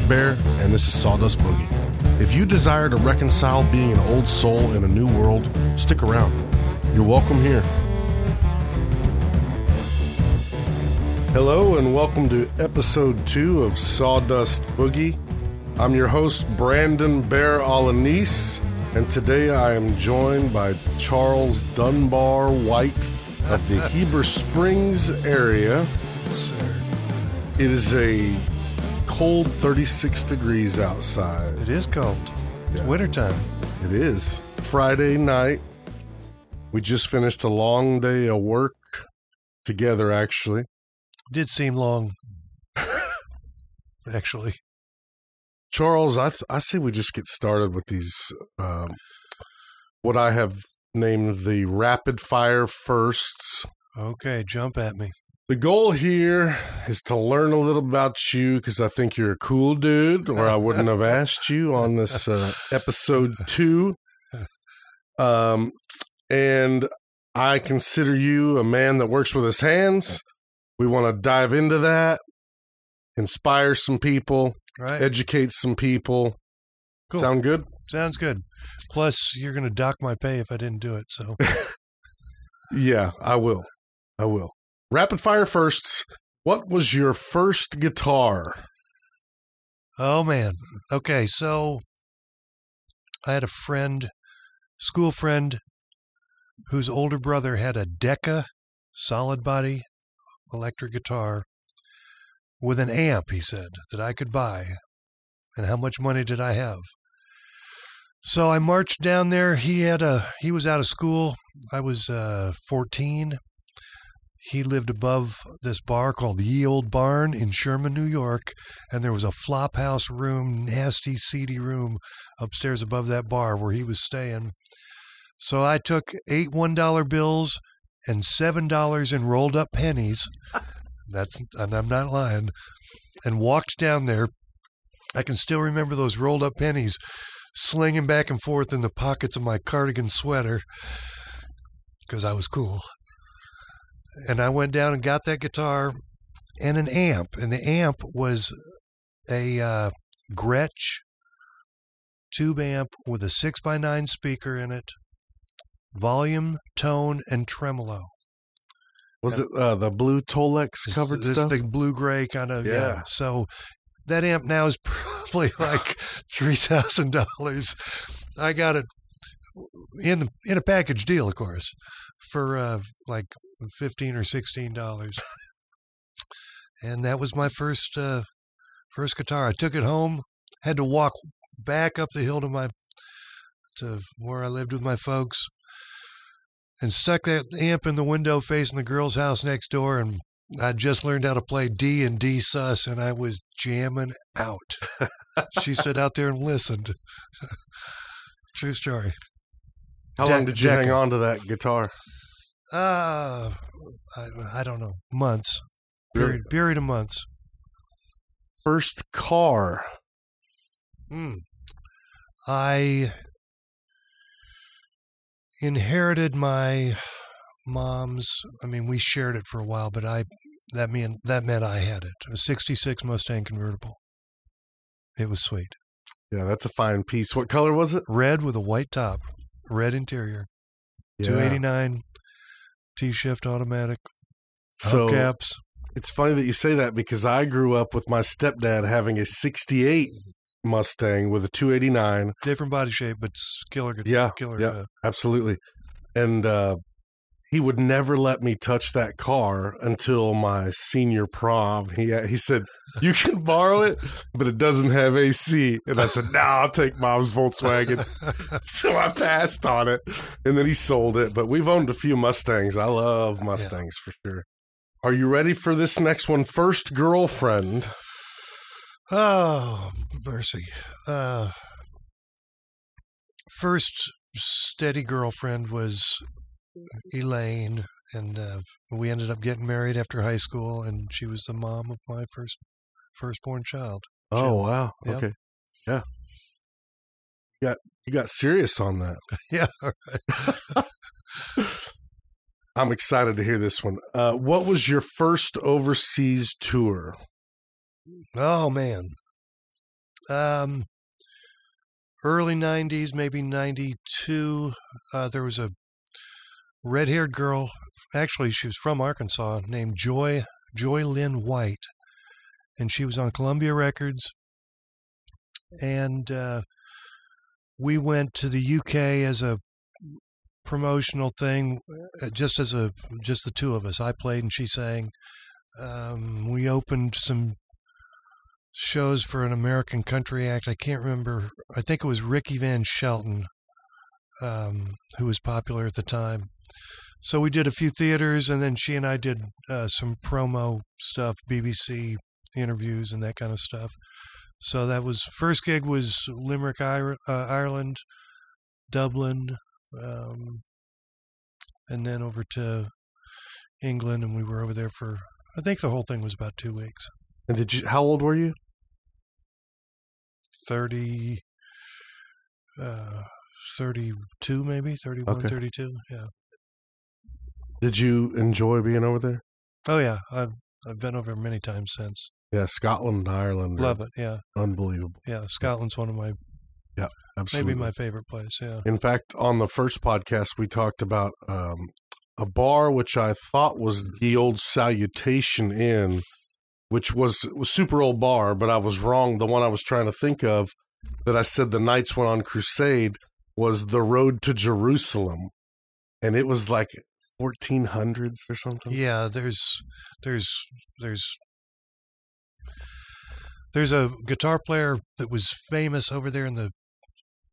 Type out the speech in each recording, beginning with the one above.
Bear, and this is Sawdust Boogie. If you desire to reconcile being an old soul in a new world, stick around. You're welcome here. Hello, and welcome to episode two of Sawdust Boogie. I'm your host, Brandon Bear Alanis, and today I am joined by Charles Dunbar White of the Heber Springs area. Sir. It is a cold 36 degrees outside. It is cold. It's Yeah. wintertime. It is Friday night. We just finished a long day of work together, actually. Did seem long, actually. Charles, I, th- I say we just get started with these, um, what I have named the rapid fire firsts. Okay, jump at me. The goal here is to learn a little about you because I think you're a cool dude, or I wouldn't have asked you on this uh, episode two. Um, and I consider you a man that works with his hands. We want to dive into that, inspire some people, Right? educate some people. Cool. Sound good? Sounds good. Plus, you're going to dock my pay if I didn't do it. So, Yeah, I will. I will. Rapid fire firsts. What was your first guitar? oh man. Okay, so I had a friend, school friend, whose older brother had a Decca solid body electric guitar with an amp, he said, that I could buy. And how much money did I have? So I marched down there. He had a he was out of school. I was uh, 14. He lived above this bar called the Ye Old Barn in Sherman, New York, and there was a flop house room, nasty, seedy room upstairs above that bar where he was staying. So I took eight one dollar bills and seven dollars in rolled up pennies. That's and I'm not lying. And walked down there. I can still remember those rolled up pennies slinging back and forth in the pockets of my cardigan sweater because I was cool. And I went down and got that guitar and an amp. And the amp was a uh, Gretsch tube amp with a six by nine speaker in it, volume, tone, and tremolo. Was it uh, the blue Tolex covered this, stuff? The blue gray kind of yeah. Yeah. So that amp now is probably like three thousand dollars. I got it in the, in a package deal, of course, for uh, like fifteen or sixteen dollars. And that was my first uh, first guitar. I took it home. Had to walk back up the hill to my to where I lived with my folks and stuck that amp in the window facing the girl's house next door and I just learned how to play D and D sus and I was jamming out. she stood out there and listened. True story. How De- long did you hang on to that guitar? Uh I, I don't know. Months. Buried, period of months. First car. Mm. I inherited my mom's. I mean, we shared it for a while, but I that mean that meant I had it. A '66 Mustang convertible. It was sweet, Yeah, that's a fine piece. What color was it? red with a white top, red interior, 289 T-shift automatic, So hubcaps. it's funny that you say that because I grew up with my stepdad having a 68 Mustang with a 289. Different body shape, but killer good. Yeah, killer. yeah. uh, Absolutely. And uh, he would never let me touch that car until my senior prom. He he said, "You can borrow it, but it doesn't have AC." And I said, "No, I'll take mom's Volkswagen." so I passed on it, and then he sold it. But we've owned a few Mustangs. I love Mustangs for sure. Are you ready for this next one? First girlfriend. Oh, mercy. Uh, first steady girlfriend was Elaine, and uh, we ended up getting married after high school, and she was the mom of my first firstborn child. Oh Jill. wow. Yep. Okay. Yeah. You got you got serious on that. Yeah. I'm excited to hear this one. Uh, what was your first overseas tour? Oh man. Um, early '90s, maybe '92. Uh, there was a red-haired girl. Actually, she was from Arkansas, named Joy Joy Lynn White, and she was on Columbia Records. And uh, we went to the UK as a promotional thing, uh, just as a just the two of us. I played and she sang. Um, we opened some shows for an American country act. I can't remember. I think it was Ricky Van Shelton, um, who was popular at the time. So we did a few theaters, and then she and I did uh, some promo stuff, BBC interviews, and that kind of stuff. So that was first gig was Limerick, uh, Ireland, Dublin, um, and then over to England, and we were over there for I think the whole thing was about two weeks. And did you? How old were you? Thirty. Uh, 32 maybe 31 Okay. 32 yeah Did you enjoy being over there? oh yeah i've i've been over many times since Yeah, Scotland and Ireland. love it yeah Unbelievable. yeah scotland's one of my yeah, Absolutely. maybe my favorite place yeah In fact, on the first podcast, we talked about um, a bar which I thought was the old Salutation Inn, which was, was super old bar, but I was wrong. The one I was trying to think of that I said the Knights went on crusade was the Road to Jerusalem, and it was like 1400s or something. Yeah, there's there's there's there's a guitar player that was famous over there in the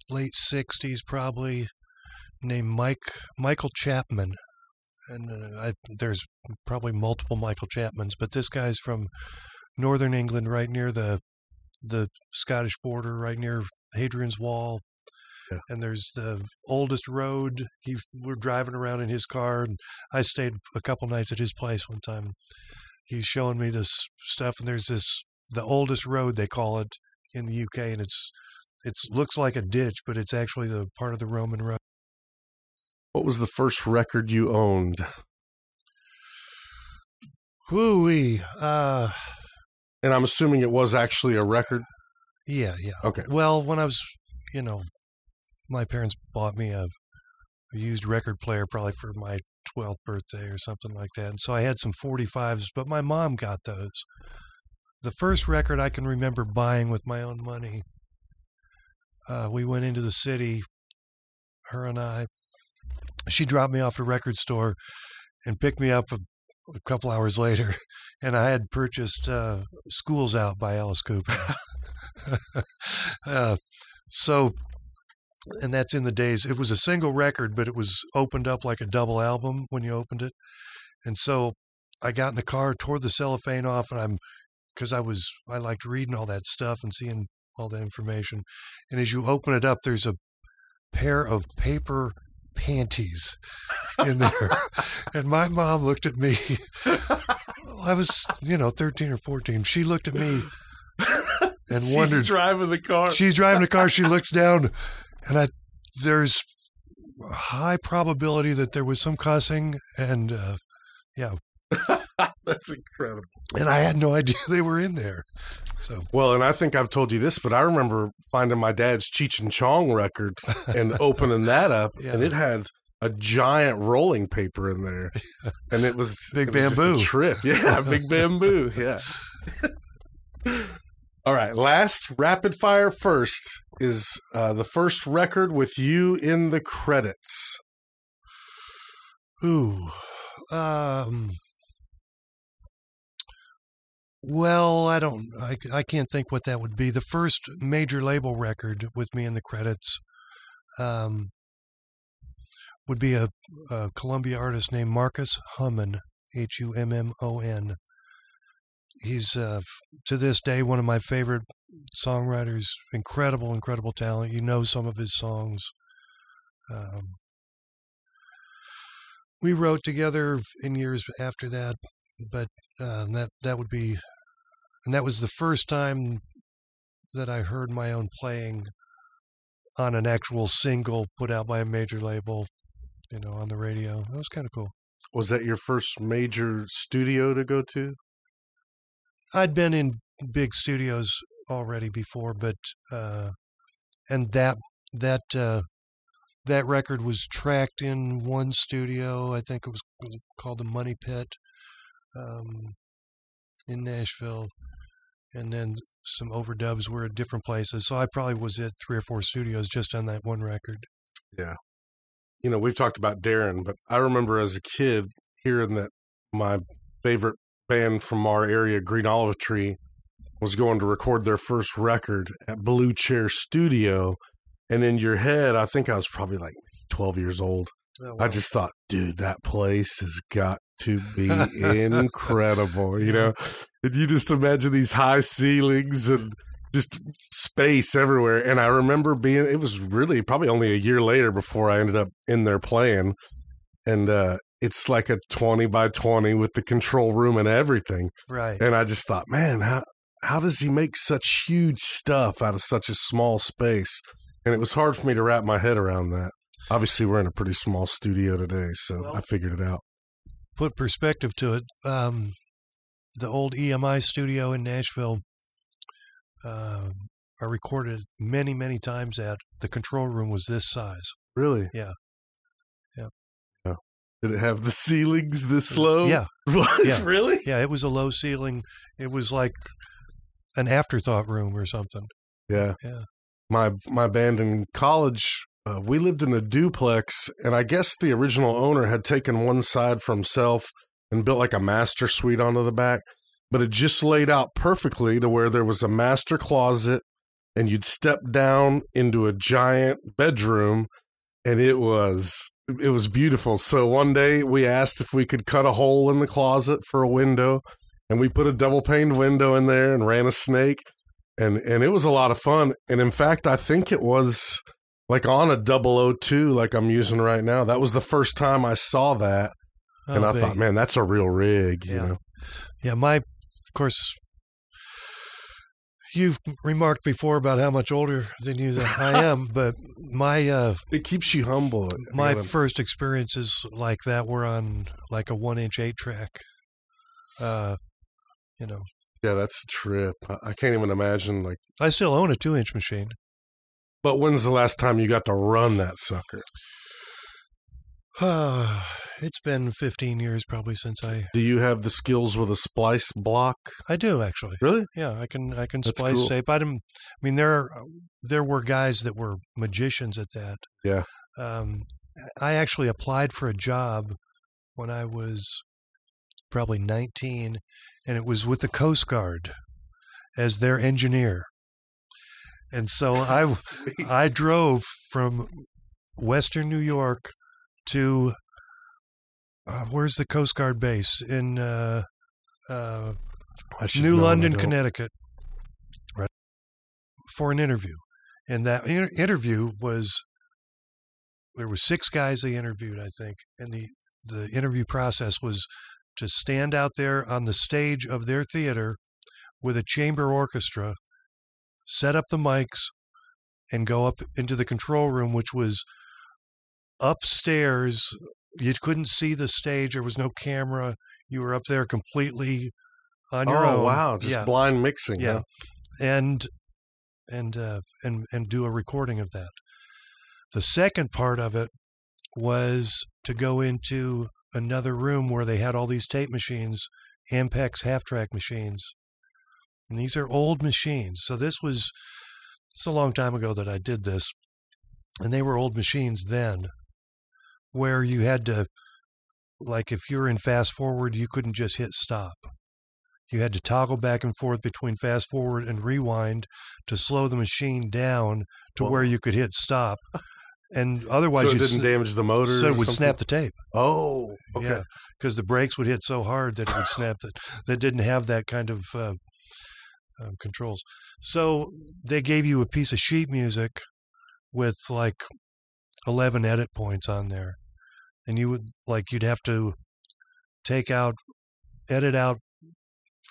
late '60s, probably named Mike Michael Chapman, and uh, I, there's probably multiple Michael Chapmans, but this guy's from northern England, right near the the Scottish border, right near Hadrian's Wall. Yeah. And there's the oldest road. He we're driving around in his car, and I stayed a couple nights at his place one time. He's showing me this stuff, and there's this the oldest road they call it in the UK, and it's it's looks like a ditch, but it's actually the part of the Roman road. What was the first record you owned? Whoo-wee. Uh, And I'm assuming it was actually a record. yeah, yeah. Okay. Well, when I was, you know, my parents bought me a, a used record player probably for my 12th birthday or something like that. And so I had some 45s, but my mom got those. The first record I can remember buying with my own money, uh, we went into the city, her and I. She dropped me off at a record store and picked me up a, a couple hours later, and I had purchased uh, Schools Out by Alice Cooper. uh, so, and that's in the days. It was a single record, but it was opened up like a double album when you opened it. And so, I got in the car, tore the cellophane off, and I'm because I was I liked reading all that stuff and seeing all that information. And as you open it up, there's a pair of paper panties in there. and my mom looked at me. I was, you know, 13 or 14. She looked at me and She's wondered She's driving the car. she's driving the car. She looks down, and I there's a high probability that there was some cussing, and uh, That's incredible. and I had no idea they were in there. So Well, and I think I've told you this, but I remember finding my dad's Cheech and Chong record and opening that up, and it had a giant rolling paper in there, and it was Big it was bamboo. trip. Yeah, big bamboo. Yeah. All right, last rapid fire first is uh, the first record with you in the credits. ooh, um, well, I don't, I, I can't think what that would be. The first major label record with me in the credits, um, would be a, a Columbia artist named Marcus Hummon, H U M M O N. He's uh, to this day one of my favorite songwriters. Incredible, incredible talent. You know some of his songs. Um, we wrote together in years after that, but uh, that that would be, and that was the first time that I heard my own playing on an actual single put out by a major label, you know, on the radio. That was kind of cool. Was that your first major studio to go to? I'd been in big studios already before, but uh, and that that uh, that record was tracked in one studio. I think it was called the Money Pit um, in Nashville, and then some overdubs were at different places. So I probably was at three or four studios just on that one record. Yeah, you know, we've talked about Darren, but I remember as a kid hearing that my favorite band from our area, Green Olive Tree, was going to record their first record at Blue Chair Studio. And in your head, I think I was probably like 12 years old. Oh, I just thought, dude, that place has got to be incredible, you know? And you just imagine these high ceilings and just space everywhere. And I remember being, it was really probably only a year later before I ended up in there playing. And uh, it's like a 20 by 20 with the control room and everything. right. And I just thought, man, how, how does he make such huge stuff out of such a small space? And it was hard for me to wrap my head around that. Obviously, we're in a pretty small studio today, so Well- I figured it out. put perspective to it, um, the old EMI studio in Nashville, um, I recorded many, many times at. The control room was this size. Really? Yeah. Did it have the ceilings this low? Yeah, What? Yeah. Really? yeah. It was a low ceiling. It was like an afterthought room or something. Yeah. Yeah. My my band in college, uh, we lived in a duplex, and I guess the original owner had taken one side for himself and built like a master suite onto the back, but it just laid out perfectly to where there was a master closet, and you'd step down into a giant bedroom, and it was it was beautiful. So one day we asked if we could cut a hole in the closet for a window, and we put a double paned window in there and ran a snake and and it was a lot of fun. And in fact, I think it was like on a 002 like I'm using right now. That was the first time I saw that, oh, and Oh, I big. thought, man, that's a real rig. You know, yeah, my, of course, you've remarked before about how much older than you that I am, but my uh, it keeps you humble. My gotta- first experiences like that were on like a one inch eight track. Uh, you know, yeah, that's a trip. I, I can't even imagine. Like, I still own a two inch machine. but when's the last time you got to run that sucker? it's been 15 years probably since I Do you have the skills with a splice block? I do actually. Really? Yeah, I can I can That's splice cool. tape. I didn't. I mean, there are, there were guys that were magicians at that. Yeah. Um, I actually applied for a job when I was probably 19, and it was with the Coast Guard as their engineer. And so I I drove from Western New York to uh, where's the Coast Guard base in uh, uh, New know, and I London. Connecticut, right, for an interview. And that inter- interview was there were six guys they interviewed, I think, and the the interview process was to stand out there on the stage of their theater with a chamber orchestra, set up the mics, and go up into the control room, which was upstairs. You couldn't see the stage. There was no camera. You were up there completely on your own. oh own. wow, just yeah, blind mixing. yeah, huh? and and uh, and and do a recording of that. The second part of it was to go into another room where they had all these tape machines, Ampex half track machines, and these are old machines. So this was it's a long time ago that I did this, and they were old machines then, where you had to like if you're in fast forward, you couldn't just hit stop. You had to toggle back and forth between fast forward and rewind to slow the machine down to Whoa. where you could hit stop. And otherwise, so it you didn't s- damage the motor. so it would something? snap the tape. Oh, okay. Yeah, because the brakes would hit so hard that it would snap that. That didn't have that kind of uh, um, controls. So they gave you a piece of sheet music with like eleven edit points on there, and you would like you'd have to take out, edit out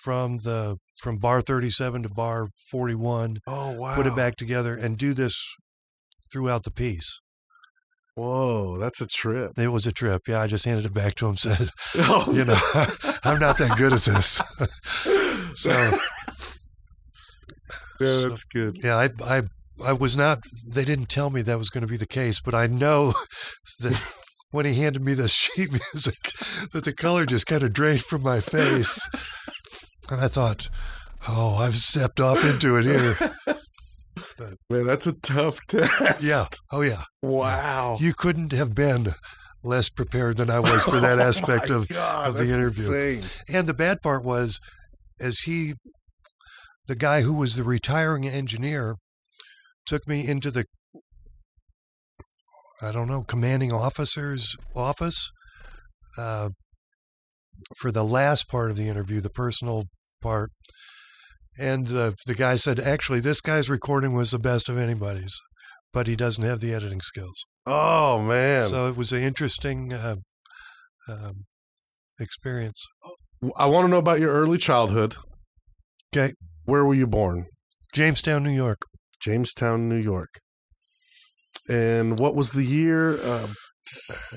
from the from bar thirty seven to bar forty one, Oh wow. put it back together, and do this throughout the piece. Whoa, that's a trip. It was a trip. Yeah, I just handed it back to him. Said, Oh, you know, I'm not that good at this. so Yeah, So- that's good. Yeah, I, I, I was not. They didn't tell me that was going to be the case, but I know that when he handed me the sheet music, that the color just kind of drained from my face, and I thought, "Oh, I've stepped off into it here." Man, that's a tough test. Yeah. Oh, yeah. Wow. You couldn't have been less prepared than I was for that oh aspect Oh of. God, of the interview. insane. And the bad part was, as he, the guy who was the retiring engineer, took me into the, I don't know, commanding officer's office uh, for the last part of the interview, the personal part. And the the guy said, actually, this guy's recording was the best of anybody's, but he doesn't have the editing skills. Oh man. So it was an interesting uh, um, experience. I want to know about your early childhood. Okay. Where were you born? Jamestown, New York. Jamestown, New York. And what was the year? Uh,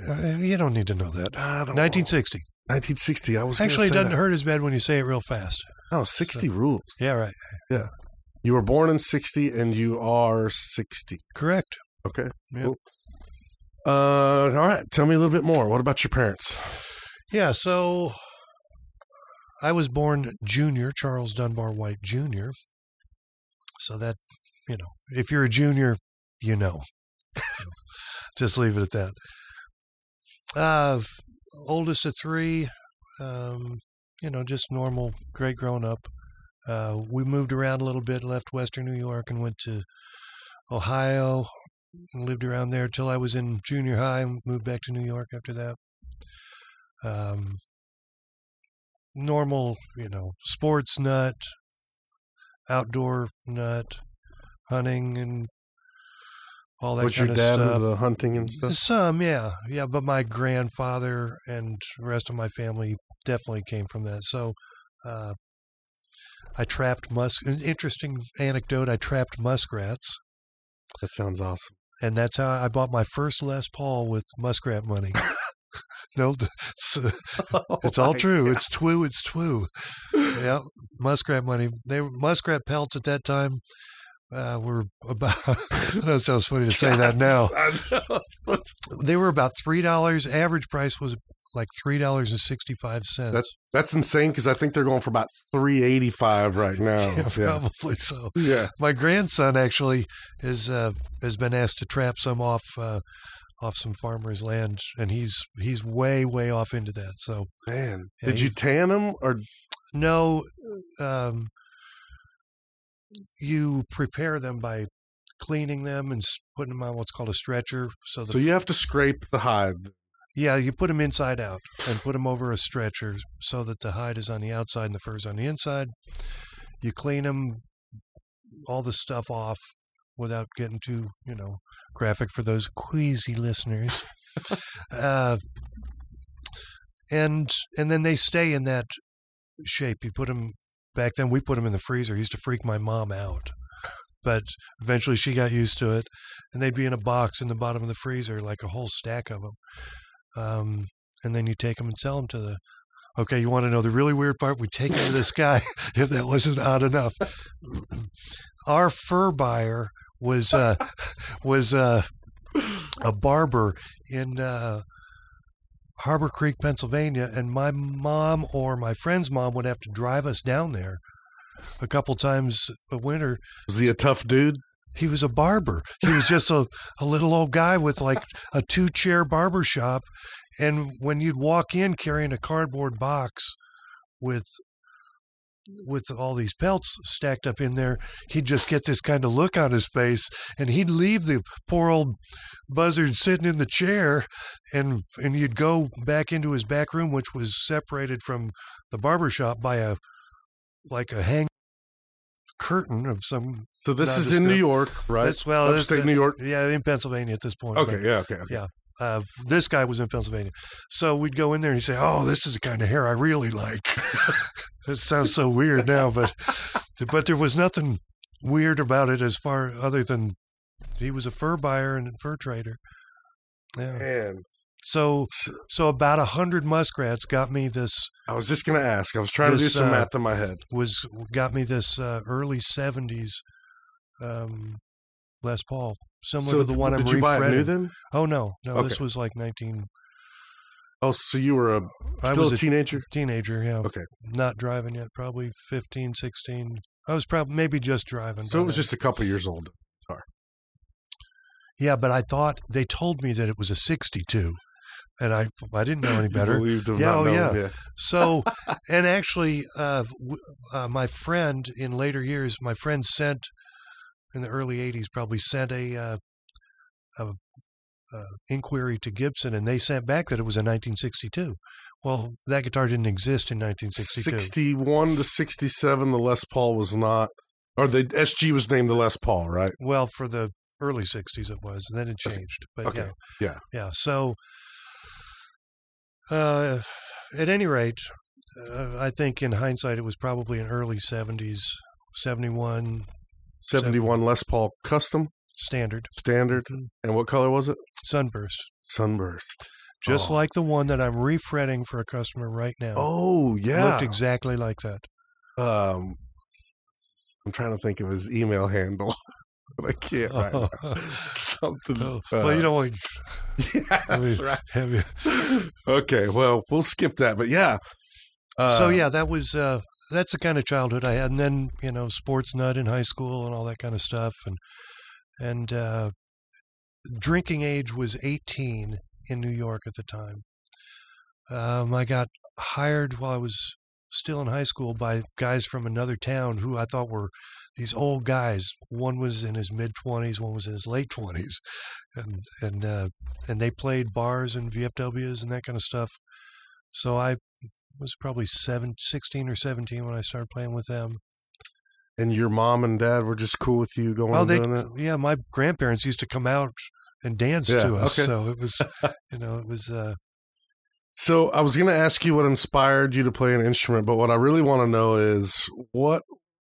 Uh, you don't need to know that. I don't know. 1960. 1960. I was Actually, it doesn't that. hurt as bad when you say it real fast. Oh, 60 rules. Yeah, right. Yeah. You were born in 60 and you are 60. Correct. Okay. Yep. Cool. Uh, all right. Tell me a little bit more. What about your parents? Yeah, so I was born junior, Charles Dunbar White Jr. So that, you know, if you're a junior, you know. Just leave it at that. Uh, oldest of three, um, you know, just normal, great grown up. Uh, we moved around a little bit, left Western New York and went to Ohio, lived around there till I was in junior high, moved back to New York after that. Um, normal, you know, sports nut, outdoor nut, hunting and all that Was your dad into the hunting and stuff? Some, yeah, yeah, but my grandfather and the rest of my family definitely came from that. So, uh, I trapped musk. An interesting anecdote: I trapped muskrats, That sounds awesome. and that's how I bought my first Les Paul with muskrat money. no, it's, it's all true. It's twoo. It's twoo. yeah, muskrat money. They were muskrat pelts at that time. Uh, were about. I know it sounds funny to say that now. They were about three dollars. Average price was like three dollars and sixty five cents. That's That's insane because I think they're going for about 385 right now. yeah, Yeah. probably so. Yeah. My grandson actually is uh, has been asked to trap some off uh, off some farmers' land, and he's he's way way off into that. So Man. Yeah, Did he- you tan them or no, um, you prepare them by cleaning them and putting them on what's called a stretcher. So the so you have to scrape the hide? Yeah, you put them inside out and put them over a stretcher so that the hide is on the outside and the fur is on the inside. You clean them, all the stuff off without getting too, you know, graphic for those queasy listeners. uh, and and then they stay in that shape. You put them back then. We put them in the freezer. It used to freak my mom out, but eventually she got used to it, and they'd be in a box in the bottom of the freezer, like a whole stack of them. Um, and then you take them and sell them to the. Okay, you want to know the really weird part? We take them to this guy. if that wasn't odd enough, our fur buyer was uh, was uh, a barber in uh, Harbor Creek, Pennsylvania, and my mom or my friend's mom would have to drive us down there a couple times a winter. Was he a tough dude? He was a barber. He was just a, a little old guy with like a two chair barber shop. And when you'd walk in carrying a cardboard box with with all these pelts stacked up in there, he'd just get this kind of look on his face and he'd leave the poor old buzzard sitting in the chair and and you'd go back into his back room which was separated from the barber shop by a like a hang curtain of some So this is in New York, right? That's well, Upstate New York. Yeah, in Pennsylvania at this point. Okay, yeah, okay, okay. Uh, this guy was in Pennsylvania, so we'd go in there and he'd say, "Oh, this is the kind of hair I really like." this sounds so weird now, but but there was nothing weird about it as far other than he was a fur buyer and a fur trader. Yeah. Man, So so about a hundred muskrats got me this I was just gonna ask. I was trying to do some uh, math in my head. was got me this uh, early '70s um, Les Paul, similar So to the one did I'm you buy it new then? Oh no, no, this was like 19. Oh, so you were a still was a a teenager? teenager. Yeah. Okay. Not driving yet. Probably 15, 16. I was probably maybe just driving. So it was then. just a couple years old. Yeah, but I thought they told me that it was a 62, and I I didn't know any better. Yeah, not oh, knowing, yeah. So, and actually, uh, w- uh, my friend in later years, my friend sent in the early '80s, probably sent a, uh, a, a inquiry to Gibson, and they sent back that it was a 1962. Well, that guitar didn't exist in 1962. 61 to 67, the Les Paul was not, or the SG was named the Les Paul, right? Well, for the early '60s it was, and then it Okay. changed. But Okay. yeah, Yeah. yeah. So, uh, at any rate, uh, I think in hindsight it was probably in early '70s, '71 71 Les Paul Custom, standard standard. And what color was it? sunburst, Sunburst. just Oh. like the one that I'm refretting for a customer right now. Oh, yeah. looked exactly like that. um, I'm trying to think of his email handle, but I can't right now. Something. Oh, well, you uh, don't want Yeah, I mean, that's right. have you. Okay, well, we'll skip that, but yeah. Uh, so yeah, that was uh, that's the kind of childhood I had, and then you know, sports nut in high school and all that kind of stuff, and and uh, drinking age was 18 in New York at the time. Um, I got hired while I was still in high school by guys from another town who I thought were these old guys. One was in his mid 20s, one was in his late 20s, and and uh, and they played bars and VFWs and that kind of stuff. So I was probably seven, 16 or 17 when I started playing with them. And your mom and dad were just cool with you going Oh, they, doing that? yeah, my grandparents used to come out and dance Yeah, to us. okay. So it was, you know, it was, uh, So I was going to ask you what inspired you to play an instrument, but what I really want to know is what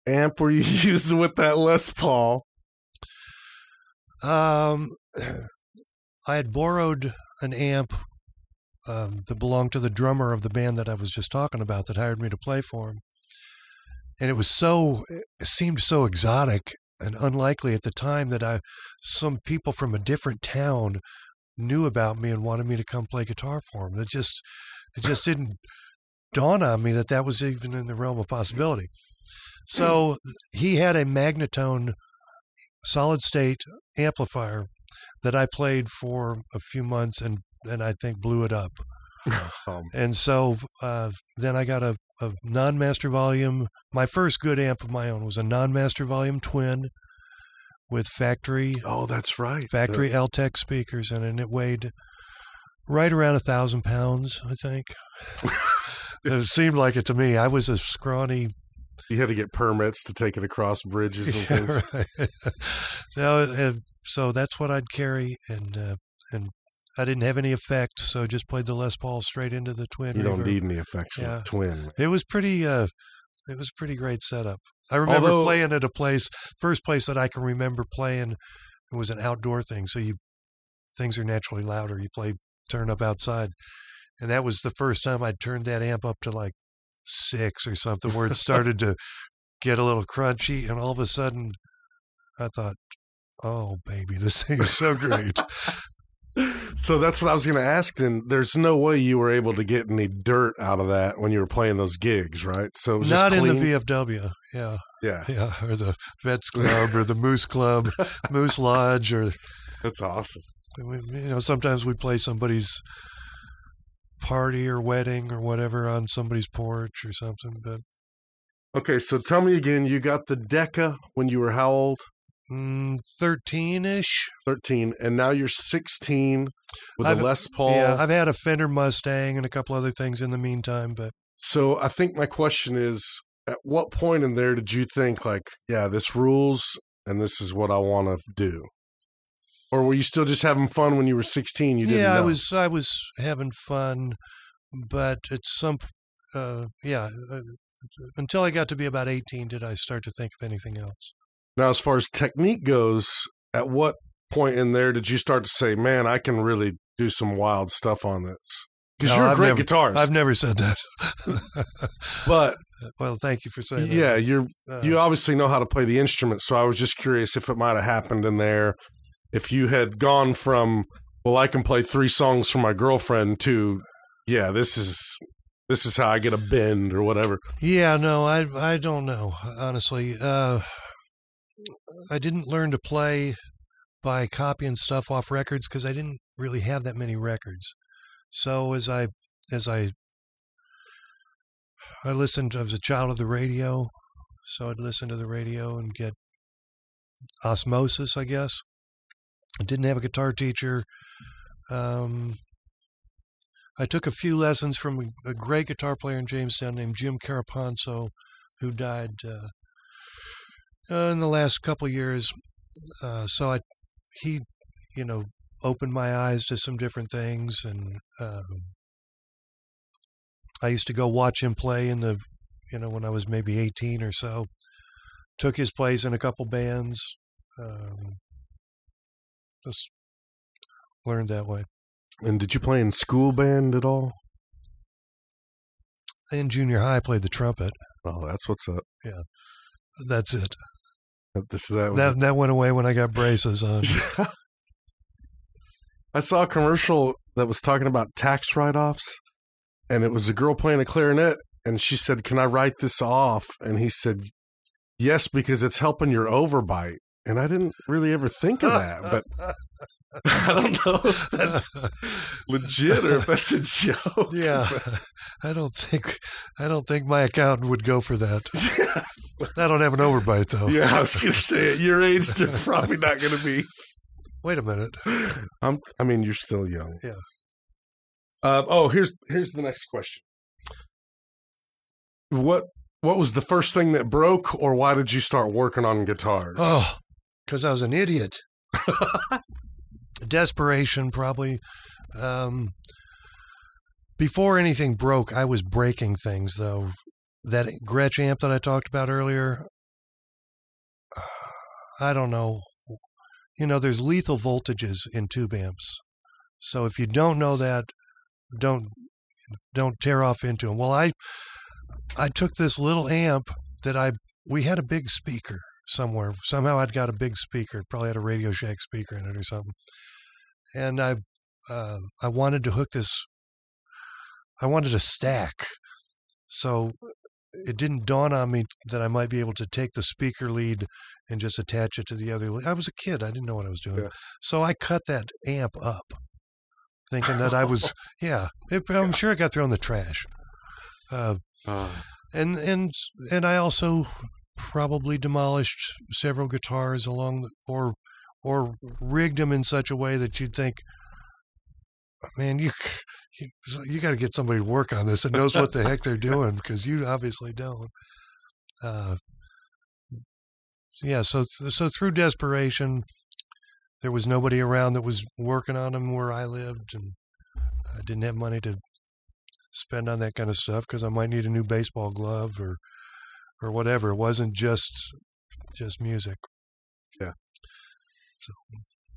amp were you using with that Les Paul? um, I had borrowed an amp um, that belonged to the drummer of the band that I was just talking about that hired me to play for him. And it was so, it seemed so exotic and unlikely at the time that I, some people from a different town knew about me and wanted me to come play guitar for them. That just, it just didn't dawn on me that that was even in the realm of possibility. So he had a Magnatone solid state amplifier that I played for a few months and and I think blew it up. Um, And so uh, then I got a, a non-master volume. My first good amp of my own was a non-master volume twin with factory oh, that's right. factory Altec speakers in it, and it weighed right around a thousand pounds, I think. it seemed like it to me. I was a scrawny You had to get permits to take it across bridges and Yeah, things. right. no, uh, so that's what I'd carry, and uh, and I didn't have any effect, so just played the Les Paul straight into the twin. You don't need any effects Yeah. a twin. It was pretty. Uh, it was a pretty great setup. I remember Although- playing at a place, first place that I can remember playing. It was an outdoor thing, so you things are naturally louder. You play turn up outside, and that was the first time I'd turned that amp up to like six or something, where it started to get a little crunchy, and all of a sudden, I thought, "Oh, baby, this thing is so great." So that's what I was going to ask. Then there's no way you were able to get any dirt out of that when you were playing those gigs, right? So it was Not in the VFW, yeah. Yeah, Yeah, or the Vets Club or the Moose Club, Moose Lodge, or that's awesome. we, you know sometimes we play somebody's party or wedding or whatever on somebody's porch or something. But Okay, so tell me again. You got the Decca when you were how old? Thirteen ish. Thirteen, and now you're sixteen with I've- a Les Paul. Yeah, I've had a Fender Mustang and a couple other things in the meantime, but So I think my question is at what point in there did you think like, yeah, this rules and this is what I want to do? Or were you still just having fun when you were 16? You didn't yeah, I was I was having fun, but at some uh, yeah. Uh, until I got to be about 18, did I start to think of anything else? Now, as far as technique goes, at what point in there did you start to say, man, I can really do some wild stuff on this? because No, you're a I've great never- guitarist. I've never said that. but well, thank you for saying that. yeah, you're Uh, you obviously know how to play the instrument. So I was just curious if it might have happened in there, if you had gone from well, I can play three songs for my girlfriend to yeah, this is this is how I get a bend or whatever. Yeah, no, I I don't know honestly. Uh, I didn't learn to play by copying stuff off records because I didn't really have that many records. So as I as I I listened, I was a child of the radio, so I'd listen to the radio and get osmosis, I guess. I didn't have a guitar teacher. Um, I took a few lessons from a, great guitar player in Jamestown named Jim Caraponso, who died uh, uh, in the last couple of years. Uh, so I, he, you know, opened my eyes to some different things, and um, I used to go watch him play in the, you know, when I was maybe 18 or so. Took his place in a couple bands. Um, just learned that way. And did you play in school band at all? In junior high, I played the trumpet. Oh, that's what's up. Yeah, that's it. This that was That that went away when I got braces on. I saw a commercial that was talking about tax write offs, and it was a girl playing a clarinet, and she said, Can I write this off? And he said, Yes, because it's helping your overbite. And I didn't really ever think of that, but I don't know if that's legit or if that's a joke. yeah, I don't think I don't think my accountant would go for that. I don't have an overbite though. Yeah, I was going to say, at your age, they're probably not going to be. Wait a minute. I'm, I mean, you're still young. Yeah. Uh, oh, here's here's the next question. What what was the first thing that broke, or why did you start working on guitars? Oh, because I was an idiot. Desperation, probably. Um, before anything broke, I was breaking things, though. That Gretsch amp that I talked about earlier, I don't know. You know, there's lethal voltages in tube amps. So if you don't know that, don't don't tear off into them. Well, I I took this little amp that I we had a big speaker somewhere. Somehow I'd got a big speaker. Probably had a Radio Shack speaker in it or something. And I uh, I wanted to hook this. I wanted a stack, so it didn't dawn on me that I might be able to take the speaker lead and just attach it to the other. lead. I was a kid. I didn't know what I was doing. Yeah. So I cut that amp up, thinking that I was yeah. It, I'm sure it got thrown in the trash. Uh, Uh, and and and I also probably demolished several guitars along the, or or rigged them in such a way that you'd think, man, you you, you got to get somebody to work on this and knows what the heck they're doing because you obviously don't. Uh, yeah, so so through desperation, there was nobody around that was working on them where I lived, and I didn't have money to spend on that kind of stuff because I might need a new baseball glove or or whatever. It wasn't just just music.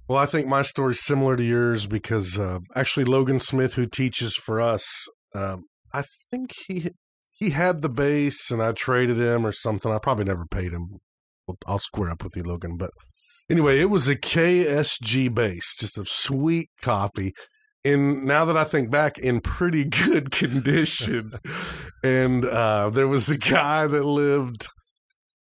Well, I think my story's similar to yours because uh, actually Logan Smith, who teaches for us, um, I think he he had the bass, and I traded him or something. I probably never paid him. I'll square up with you, Logan. But anyway, it was a KSG bass, just a sweet copy. And now that I think back, in pretty good condition. and uh, there was a guy that lived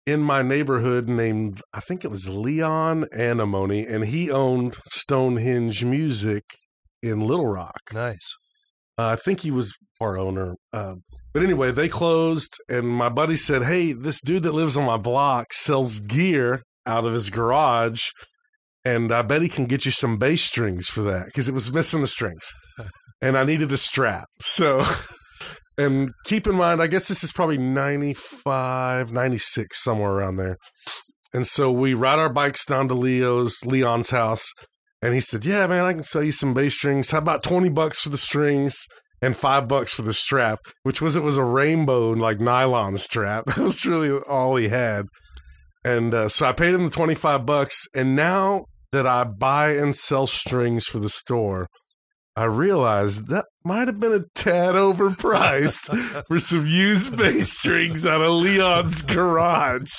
in my neighborhood named I think it was Leon Anemone, and he owned Stonehenge Music in Little Rock. Nice. Uh, I think he was our owner. Uh, but anyway, they closed, and my buddy said, "Hey, this dude that lives on my block sells gear out of his garage." And I bet he can get you some bass strings for that because it was missing the strings. And I needed a strap. So, and keep in mind, I guess this is probably 95, 96, somewhere around there. And so we ride our bikes down to Leo's, Leon's house. And he said, Yeah, man, I can sell you some bass strings. How about 20 bucks for the strings and five bucks for the strap? Which was, it was a rainbow, like nylon strap. That was really all he had. And uh, so I paid him the 25 bucks. And now that I buy and sell strings for the store, I realized that might have been a tad overpriced for some used bass strings out of Leon's garage.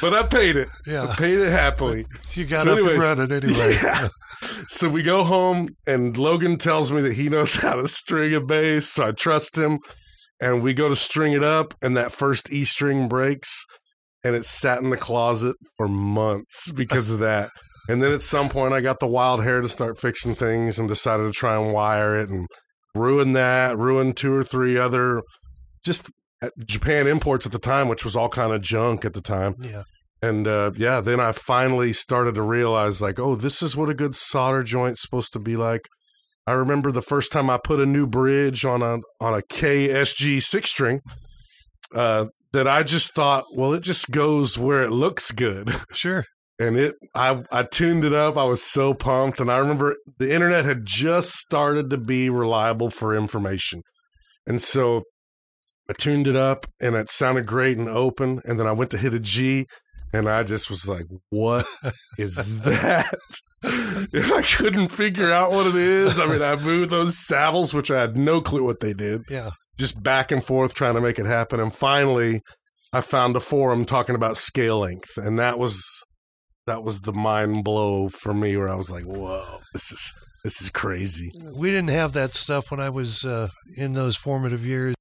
But I paid it. Yeah. I paid it happily. you got So up anyway- and running anyway. Yeah. So we go home, and Logan tells me that he knows how to string a bass. So I trust him. And we go to string it up, and that first E string breaks, and it sat in the closet for months because of that. And then at some point, I got the wild hair to start fixing things and decided to try and wire it and ruin that, ruin two or three other just Japan imports at the time, which was all kind of junk at the time. yeah, And uh, yeah, then I finally started to realize, like, oh, this is what a good solder joint's supposed to be like. I remember the first time I put a new bridge on a on a KSG six string, uh, that I just thought, well, it just goes where it looks good, sure. And it I I tuned it up. I was so pumped, and I remember the internet had just started to be reliable for information, and so I tuned it up, and it sounded great and open. And then I went to hit a G, and I just was like, "What is that?" And I couldn't figure out what it is. I mean, I moved those saddles, which I had no clue what they did, Yeah, just back and forth trying to make it happen. And finally, I found a forum talking about scale length, and that was that was the mind blow for me, where I was like, "Whoa, this is this is crazy." we didn't have that stuff when I was uh, in those formative years.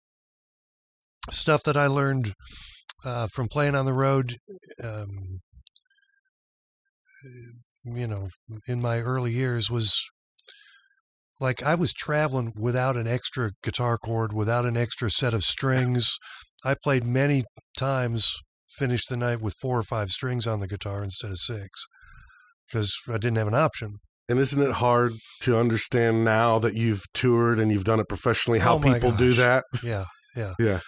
Stuff that I learned uh, from playing on the road, um, you know, in my early years was like I was traveling without an extra guitar cord, without an extra set of strings. I played many times, finished the night with four or five strings on the guitar instead of six because I didn't have an option. And isn't it hard to understand now that you've toured and you've done it professionally how Oh people do that? Yeah, yeah, Yeah.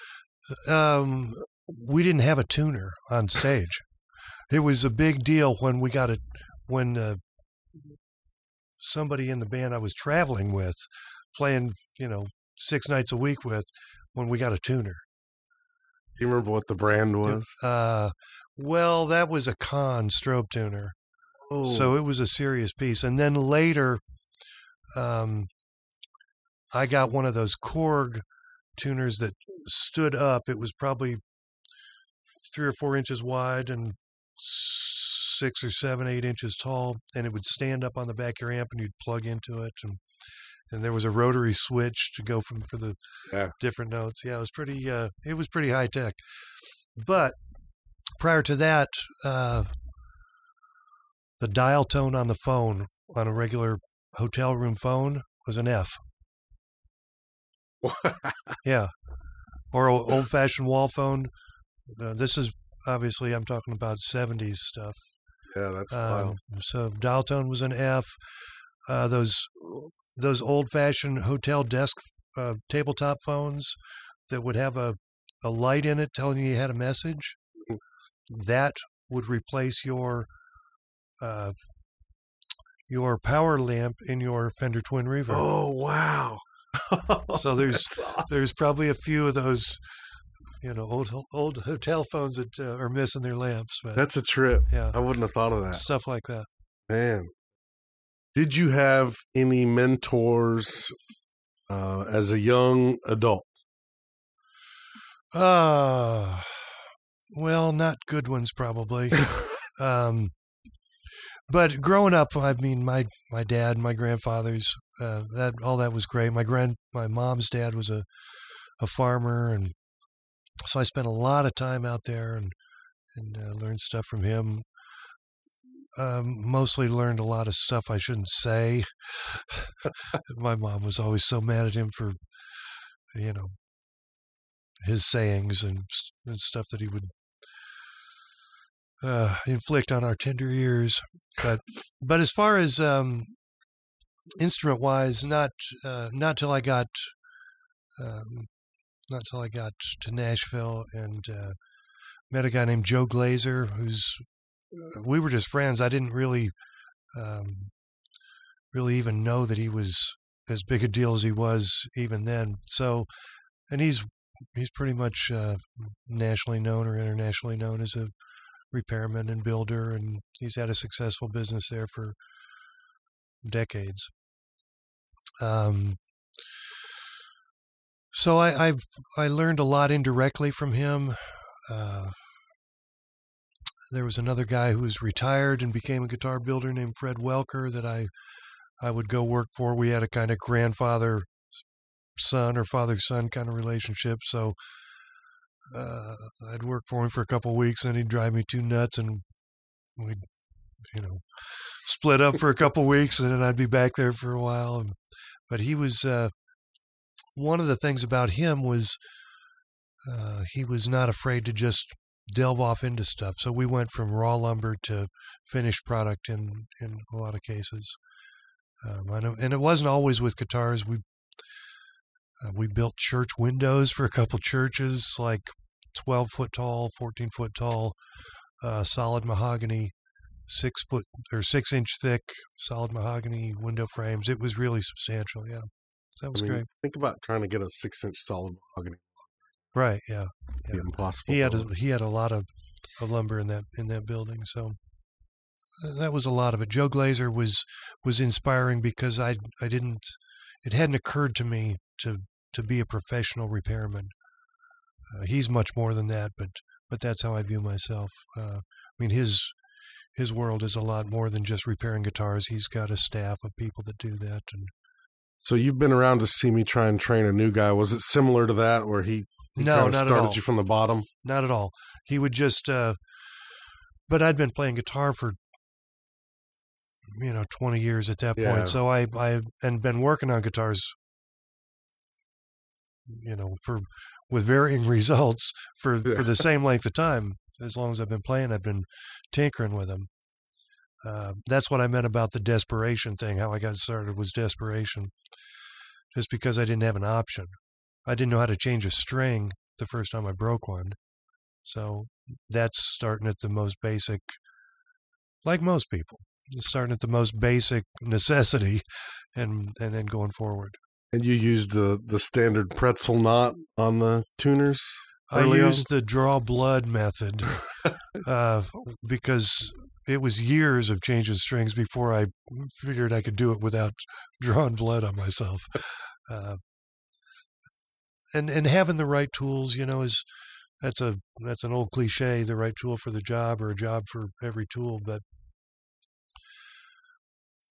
Um, we didn't have a tuner on stage. It was a big deal when we got it when uh, somebody in the band I was traveling with, playing you know six nights a week with, when we got a tuner. Do you remember what the brand was? Uh, well, that was a Conn strobe tuner. Oh, So it was a serious piece. And then later, um, I got one of those Korg tuners that stood up. It was probably three or four inches wide and six or seven, eight inches tall, and it would stand up on the back of your amp, and you'd plug into it, and and there was a rotary switch to go from for the Yeah. different notes. Yeah, it was pretty. Uh, it was pretty high tech. But prior to that, uh, the dial tone on the phone on a regular hotel room phone was an F. Yeah, or old fashioned wall phone. Uh, this is obviously I'm talking about 70s stuff. yeah, that's Um, so dial tone was an F. Uh, those those old fashioned hotel desk uh, tabletop phones that would have a, a light in it telling you you had a message. That would replace your uh, your power lamp in your Fender Twin Reverb. Oh wow! So there's awesome. there's probably a few of those, you know, old old hotel phones that uh, are missing their lamps. But that's a trip. yeah, I wouldn't have thought of that, stuff like that. man. Did you have any mentors uh, as a young adult? Uh well, not good ones probably. um, but growing up, I mean, my my dad, my grandfathers, uh, that all that was great. My grand, my mom's dad was a a farmer, and so I spent a lot of time out there and and uh, learned stuff from him. Um, mostly learned a lot of stuff I shouldn't say. my mom was always so mad at him for, you know, his sayings and, and stuff that he would uh, inflict on our tender ears. But but as far as um, instrument wise, not uh, not till I got um, not till I got to Nashville and uh, met a guy named Joe Glaser, who's we were just friends. I didn't really um, really even know that he was as big a deal as he was even then. So, and he's he's pretty much uh, nationally known or internationally known as a repairman and builder, and he's had a successful business there for decades. Um, so I, I've I learned a lot indirectly from him. Uh, there was another guy who was retired and became a guitar builder named Fred Welker that I I would go work for. We had a kind of grandfather son or father son kind of relationship. So uh, I'd work for him for a couple of weeks, and he'd drive me too nuts, and we'd you know split up for a couple of weeks, and then I'd be back there for a while. But he was uh, one of the things about him was uh, he was not afraid to just delve off into stuff. So we went from raw lumber to finished product in in a lot of cases. Um, and it wasn't always with guitars. We uh, we built church windows for a couple churches, like 12 foot tall, 14 foot tall, uh, solid mahogany, six foot or six inch thick, solid mahogany window frames. It was really substantial. Yeah, that was I mean, great. Think about trying to get a six inch solid mahogany. Right. Yeah. yeah. Impossible. He had a, he had a lot of, of lumber in that in that building. So uh, that was a lot of it. Joe Glaser was was inspiring because I I didn't it hadn't occurred to me to to be a professional repairman. Uh, he's much more than that, but but that's how I view myself. Uh, I mean his his world is a lot more than just repairing guitars. He's got a staff of people that do that and so you've been around to see me try and train a new guy. Was it similar to that where he, he no, not started at all. you from the bottom? Not at all. He would just uh, but I'd been playing guitar for you know 20 years at that yeah. point. So I I and been working on guitars you know for with varying results for yeah. for the same length of time as long as I've been playing I've been tinkering with them uh, that's what I meant about the desperation thing how I got started was desperation just because I didn't have an option I didn't know how to change a string the first time I broke one so that's starting at the most basic like most people starting at the most basic necessity and and then going forward and you used the the standard pretzel knot on the tuners. I used on? the draw blood method uh, because it was years of changing strings before I figured I could do it without drawing blood on myself. Uh, and and having the right tools, you know, is that's a that's an old cliche. The right tool for the job, or a job for every tool. But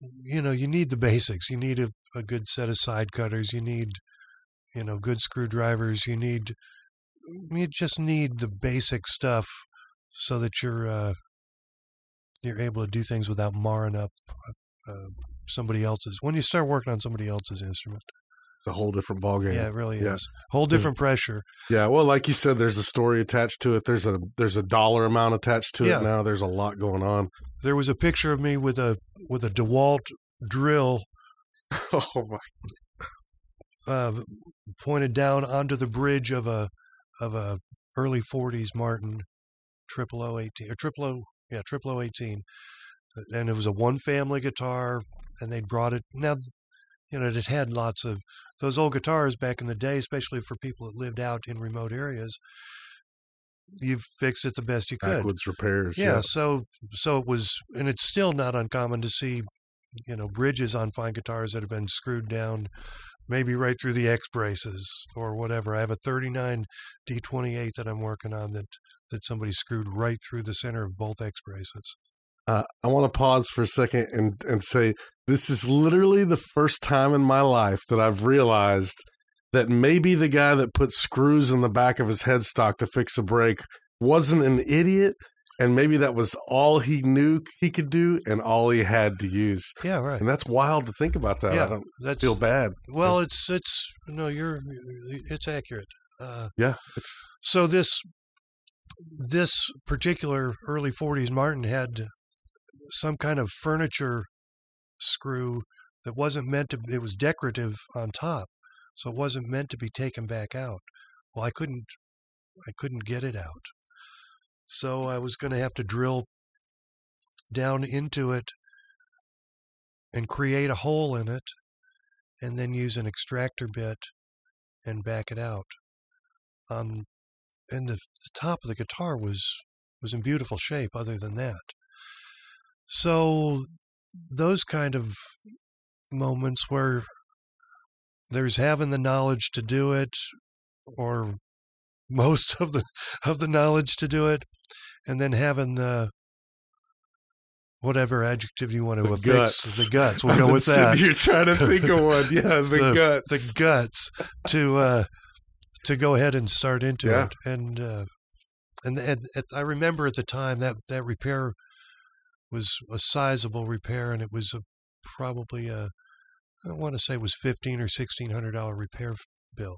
you know, you need the basics. You need a, a good set of side cutters. You need, you know, good screwdrivers. You need, you just need the basic stuff so that you're uh, you're able to do things without marring up uh, somebody else's. When you start working on somebody else's instrument, it's a whole different ballgame. Yeah, it really yeah. is. Whole different pressure. Yeah, well, like you said, there's a story attached to it. There's a there's a dollar amount attached to yeah. it now. There's a lot going on. There was a picture of me with a with a DeWalt drill. oh my! Uh, pointed down onto the bridge of a of a early '40s Martin triple O eighteen or triple O yeah triple O eighteen, and it was a one family guitar, and they brought it now. You know, it had lots of those old guitars back in the day, especially for people that lived out in remote areas you fixed it the best you could. Backwards repairs. Yeah, yeah, So so it was, and it's still not uncommon to see, you know, bridges on fine guitars that have been screwed down, maybe right through the X braces or whatever. I have a 39 D28 that I'm working on that that somebody screwed right through the center of both X braces. Uh, I want to pause for a second and and say this is literally the first time in my life that I've realized that maybe the guy that put screws in the back of his headstock to fix a brake wasn't an idiot and maybe that was all he knew he could do and all he had to use. Yeah, right. And that's wild to think about that. Yeah, I don't that's, feel bad. Well, it's it's no, you're it's accurate. Uh, yeah, it's so this this particular early 40s Martin had some kind of furniture screw that wasn't meant to it was decorative on top so it wasn't meant to be taken back out. Well, I couldn't, I couldn't get it out. So I was going to have to drill down into it and create a hole in it and then use an extractor bit and back it out. Um, and the, the top of the guitar was was in beautiful shape other than that. So those kind of moments where there's having the knowledge to do it, or most of the of the knowledge to do it, and then having the whatever adjective you want to The affix guts. the guts. We'll go with that. Here trying to think of one. Yeah, the, The- guts. The guts to uh, to go ahead and start into Yeah. it, and uh, and, and at, I remember at the time that that repair was a sizable repair, and it was a, probably a I want to say it was fifteen or sixteen hundred dollar repair bill.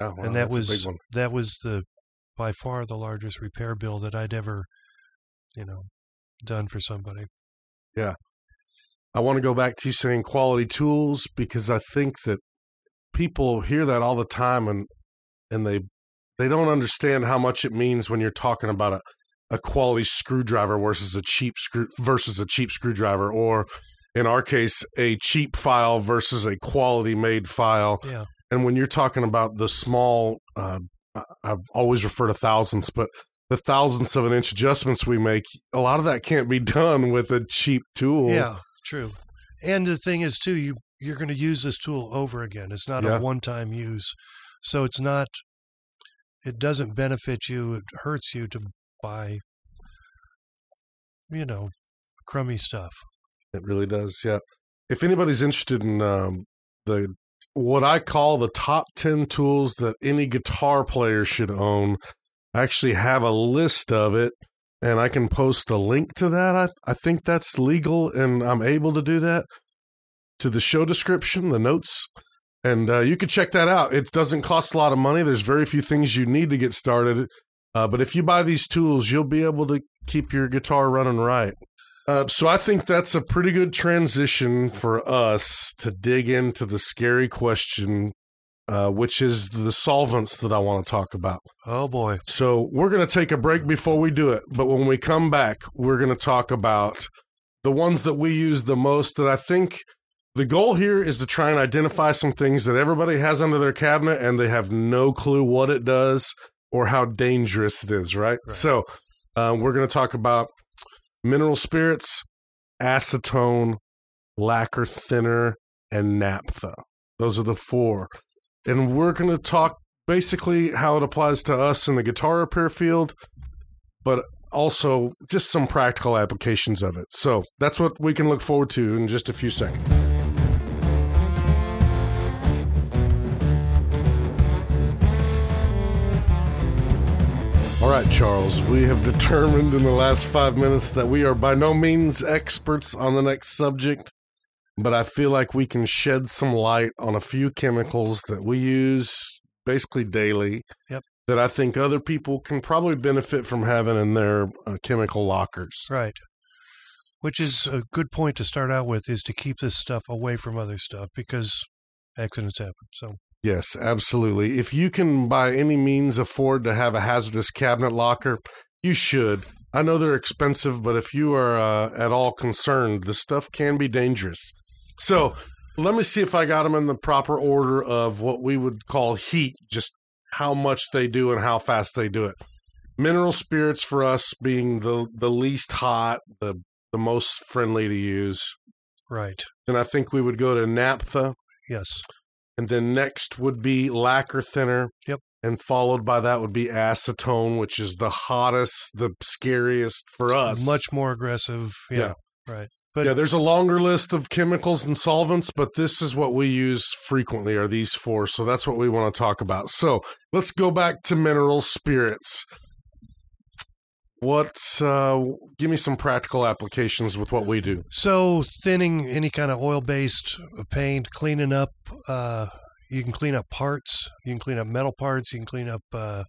Yeah, wow, and that was that was the by far the largest repair bill that I'd ever, you know, done for somebody. Yeah. I want to go back to you saying quality tools because I think that people hear that all the time and and they they don't understand how much it means when you're talking about a, a quality screwdriver versus a cheap screw versus a cheap screwdriver or in our case a cheap file versus a quality made file Yeah, and when you're talking about the small uh, I've always referred to thousands but the thousandths of an inch adjustments we make a lot of that can't be done with a cheap tool yeah, true. And the thing is too, you you're going to use this tool over again. It's not Yeah. a one time use, so it's not. It doesn't benefit you. It hurts you to buy. You know, crummy stuff. It really does. Yeah. If anybody's interested in um, the what I call the top ten tools that any guitar player should own, I actually have a list of it, and I can post a link to that. I I think that's legal, and I'm able to do that to the show description, the notes. And uh, you can check that out. It doesn't cost a lot of money. There's very few things you need to get started. Uh, but if you buy these tools, you'll be able to keep your guitar running right. Uh, so I think that's a pretty good transition for us to dig into the scary question, uh, which is the solvents that I want to talk about. Oh boy. So we're going to take a break before we do it. But when we come back, we're going to talk about the ones that we use the most that I think the goal here is to try and identify some things that everybody has under their cabinet and they have no clue what it does or how dangerous it is, right? Right. So um, we're going to talk about mineral spirits, acetone, lacquer thinner, and naphtha. Those are the four. And we're going to talk basically how it applies to us in the guitar repair field, but also just some practical applications of it. So that's what we can look forward to in just a few seconds. Right, Charles, we have determined in the last five minutes that we are by no means experts on the next subject, but I feel like we can shed some light on a few chemicals that we use basically daily. Yep. That I think other people can probably benefit from having in their uh, chemical lockers. Right. Which is a good point to start out with is to keep this stuff away from other stuff because accidents happen. So Yes, absolutely. If you can by any means afford to have a hazardous cabinet locker, you should. I know they're expensive, but if you are uh, at all concerned, the stuff can be dangerous. So let me see if I got them in the proper order of what we would call heat, just how much they do and how fast they do it. Mineral spirits for us being the the least hot, the the most friendly to use. right. Then I think we would go to naphtha. Yes. And then next would be lacquer thinner. Yep. And followed by that would be acetone, which is the hottest, the scariest for us. Much more aggressive. Yeah. Right. But yeah, there's a longer list of chemicals and solvents, but this is what we use frequently are these four. So that's what we want to talk about. So let's go back to mineral spirits. What uh give me some practical applications with what we do. So thinning any kind of oil-based paint, cleaning up. Uh, you can clean up parts. You can clean up metal parts. You can clean up. Uh,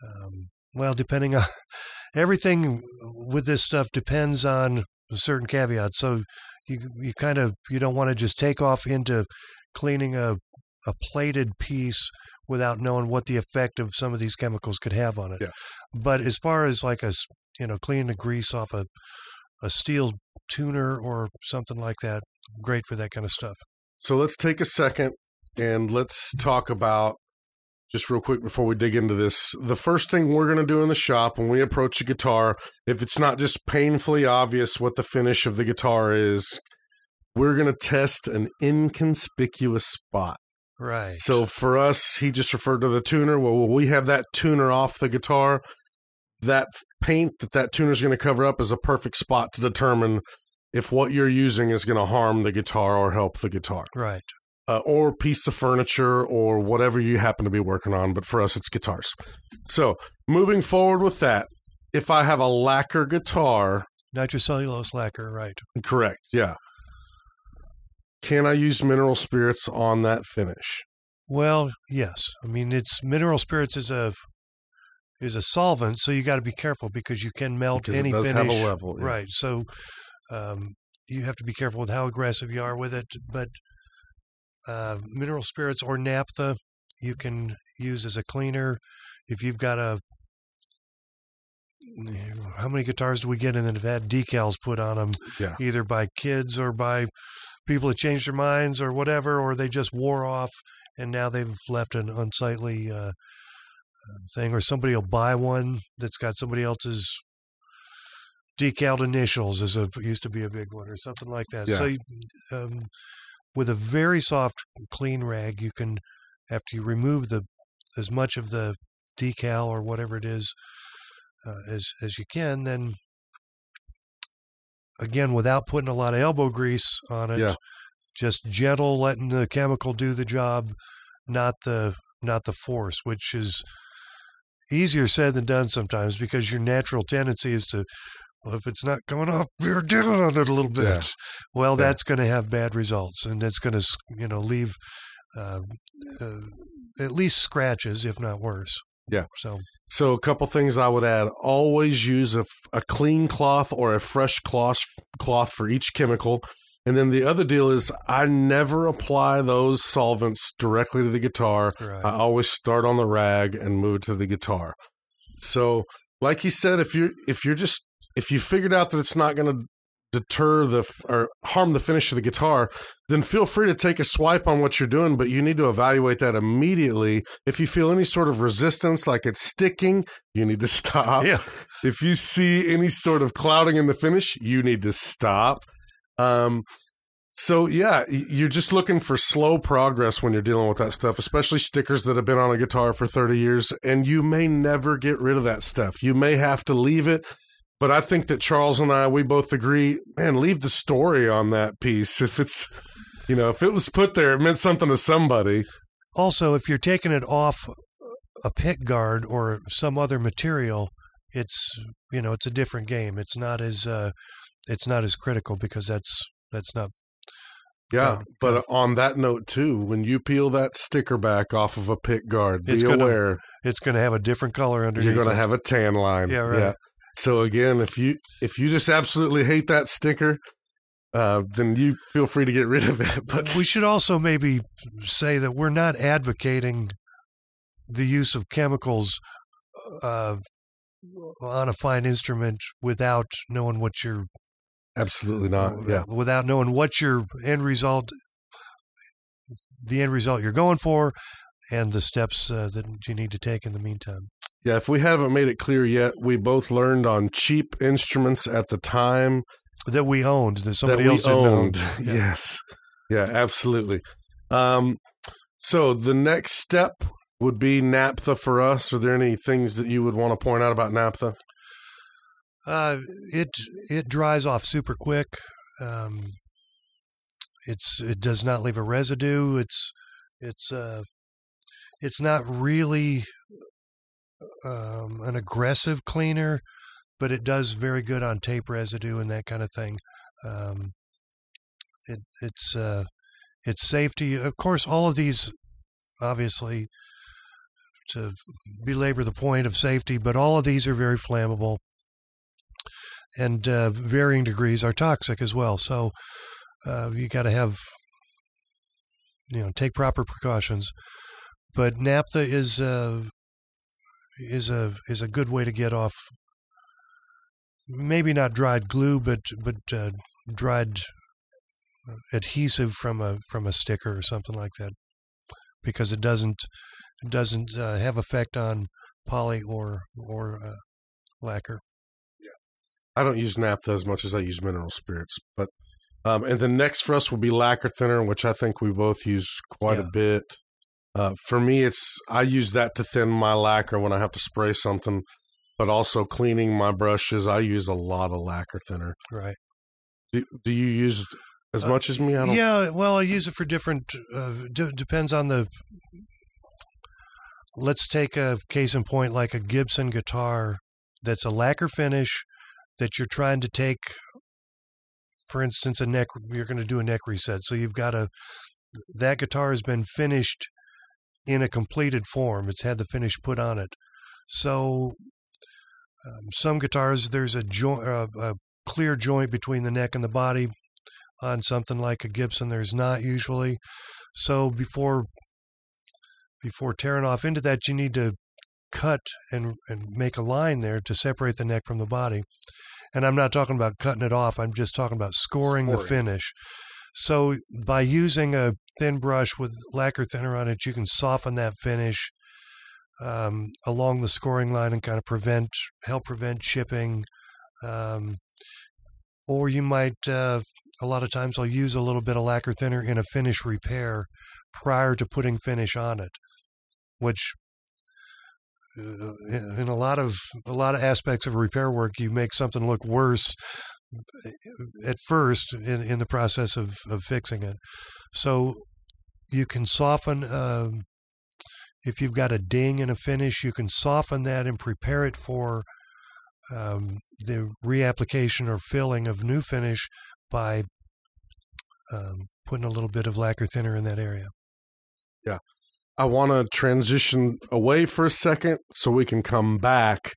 um, well, depending on everything with this stuff depends on certain caveats. So you you kind of you don't want to just take off into cleaning a a plated piece without knowing what the effect of some of these chemicals could have on it. Yeah. But as far as like a you know cleaning the grease off a a steel tuner or something like that, great for that kind of stuff. So let's take a second and let's talk about just real quick before we dig into this. The first thing we're going to do in the shop when we approach a guitar, if it's not just painfully obvious what the finish of the guitar is, we're going to test an inconspicuous spot. Right. So for us, he just referred to the tuner. Well, we have that tuner off the guitar, that paint that that tuner is going to cover up is a perfect spot to determine if what you're using is going to harm the guitar or help the guitar, right. uh, or piece of furniture or whatever you happen to be working on. But for us, it's guitars. So moving forward with that, if I have a lacquer guitar, Nitrocellulose lacquer. Right. correct, yeah. Can I use mineral spirits on that finish? Well, yes. I mean, it's mineral spirits is a is a solvent, so you got to be careful because you can melt Because it any does have a level, yeah. Right. So um, you have to be careful with how aggressive you are with it. But uh, mineral spirits or naphtha you can use as a cleaner. If you've got a how many guitars do we get in that have had decals put on them, Yeah. either by kids or by people have changed their minds or whatever, or they just wore off and now they've left an unsightly uh, thing, or somebody will buy one that's got somebody else's decaled initials, as a used to be a big one, or something like that. So, you, um, with a very soft, clean rag, you can, after you remove the as much of the decal or whatever it is uh, as as you can, then again, without putting a lot of elbow grease on it, Yeah. just gentle, letting the chemical do the job, not the not the force, which is easier said than done sometimes because your natural tendency is to well if it's not coming off you're down on it a little bit Yeah. well Yeah. that's going to have bad results and it's going to you know leave uh, uh, at least scratches if not worse Yeah. so So, a couple things I would add: always use a, a clean cloth or a fresh cloth cloth for each chemical. And then the other deal is, I never apply those solvents directly to the guitar. right I always start on the rag and move to the guitar. So, like he said, if you're if you're just if you figured out that it's not going to deter the f- or harm the finish of the guitar, then feel free to take a swipe on what you're doing. But you need to evaluate that immediately. If you feel any sort of resistance, like it's sticking, you need to stop. yeah If you see any sort of clouding in the finish, you need to stop. Um, so yeah, you're just looking for slow progress when you're dealing with that stuff, especially stickers that have been on a guitar for 30 years, and you may never get rid of that stuff. You may have to leave it. But I think that Charles and I, we both agree, man, leave the story on that piece. If it's, you know, if it was put there, it meant something to somebody. also if you're taking it off a pick guard or some other material it's you know it's a different game it's not as uh it's not as critical because that's that's not Yeah, Good, but on that note too, when you peel that sticker back off of a pick guard, be It's gonna aware it's going to have a different color underneath you're going to have a tan line. Yeah, right. So again, if you if you just absolutely hate that sticker, uh, then you feel free to get rid of it. But we should also maybe say that we're not advocating the use of chemicals uh, on a fine instrument without knowing what your absolutely not. Yeah, without knowing what your end result the end result you're going for and the steps uh, that you need to take in the meantime yeah. If we haven't made it clear yet, we both learned on cheap instruments at the time that we owned that somebody that we else owned. own. Yeah. Yes. Yeah, absolutely. Um, so the next step would be naphtha for us. Are there any things that you would want to point out about naphtha? Uh, it it dries off super quick. Um, it's it does not leave a residue. It's it's uh, it's not really um, an aggressive cleaner, but it does very good on tape residue and that kind of thing. Um, it it's uh, it's safety. Of course, all of these obviously to belabor the point of safety, but all of these are very flammable and uh, varying degrees are toxic as well. So uh, you got to have, you know, take proper precautions. But naphtha is uh, is a is a good way to get off. Maybe not dried glue, but but uh, dried adhesive from a from a sticker or something like that, because it doesn't it doesn't uh, have effect on poly or or uh, lacquer. Yeah, I don't use naphtha as much as I use mineral spirits, but um, and the next for us will be lacquer thinner, which I think we both use quite Yeah. a bit. Uh, for me, it's I use that to thin my lacquer when I have to spray something, but also cleaning my brushes. I use a lot of lacquer thinner. Right. Do, do you use as Uh, much as me? I don't. Yeah, well, I use it for different. Uh, d- depends on the. Let's take a case in point, like a Gibson guitar, that's a lacquer finish that you're trying to take. For instance, a neck. You're going to do a neck reset, so you've got a. That guitar has been finished in a completed form. It's had the finish put on it. So, um, some guitars there's a joint, uh, a clear joint between the neck and the body on something like a Gibson. There's not usually. So before before tearing off into that, you need to cut and and make a line there to separate the neck from the body. And I'm not talking about cutting it off. I'm just talking about scoring, the finish. So by using a thin brush with lacquer thinner on it, you can soften that finish um, along the scoring line and kind of prevent help prevent chipping. Um, or you might uh, a lot of times I'll use a little bit of lacquer thinner in a finish repair prior to putting finish on it, which uh, in a lot of a lot of aspects of repair work, you make something look worse at first in, in the process of, of fixing it. So you can soften um, if you've got a ding in a finish, you can soften that and prepare it for um, the reapplication or filling of new finish by um, putting a little bit of lacquer thinner in that area. Yeah. I want to transition away for a second so we can come back.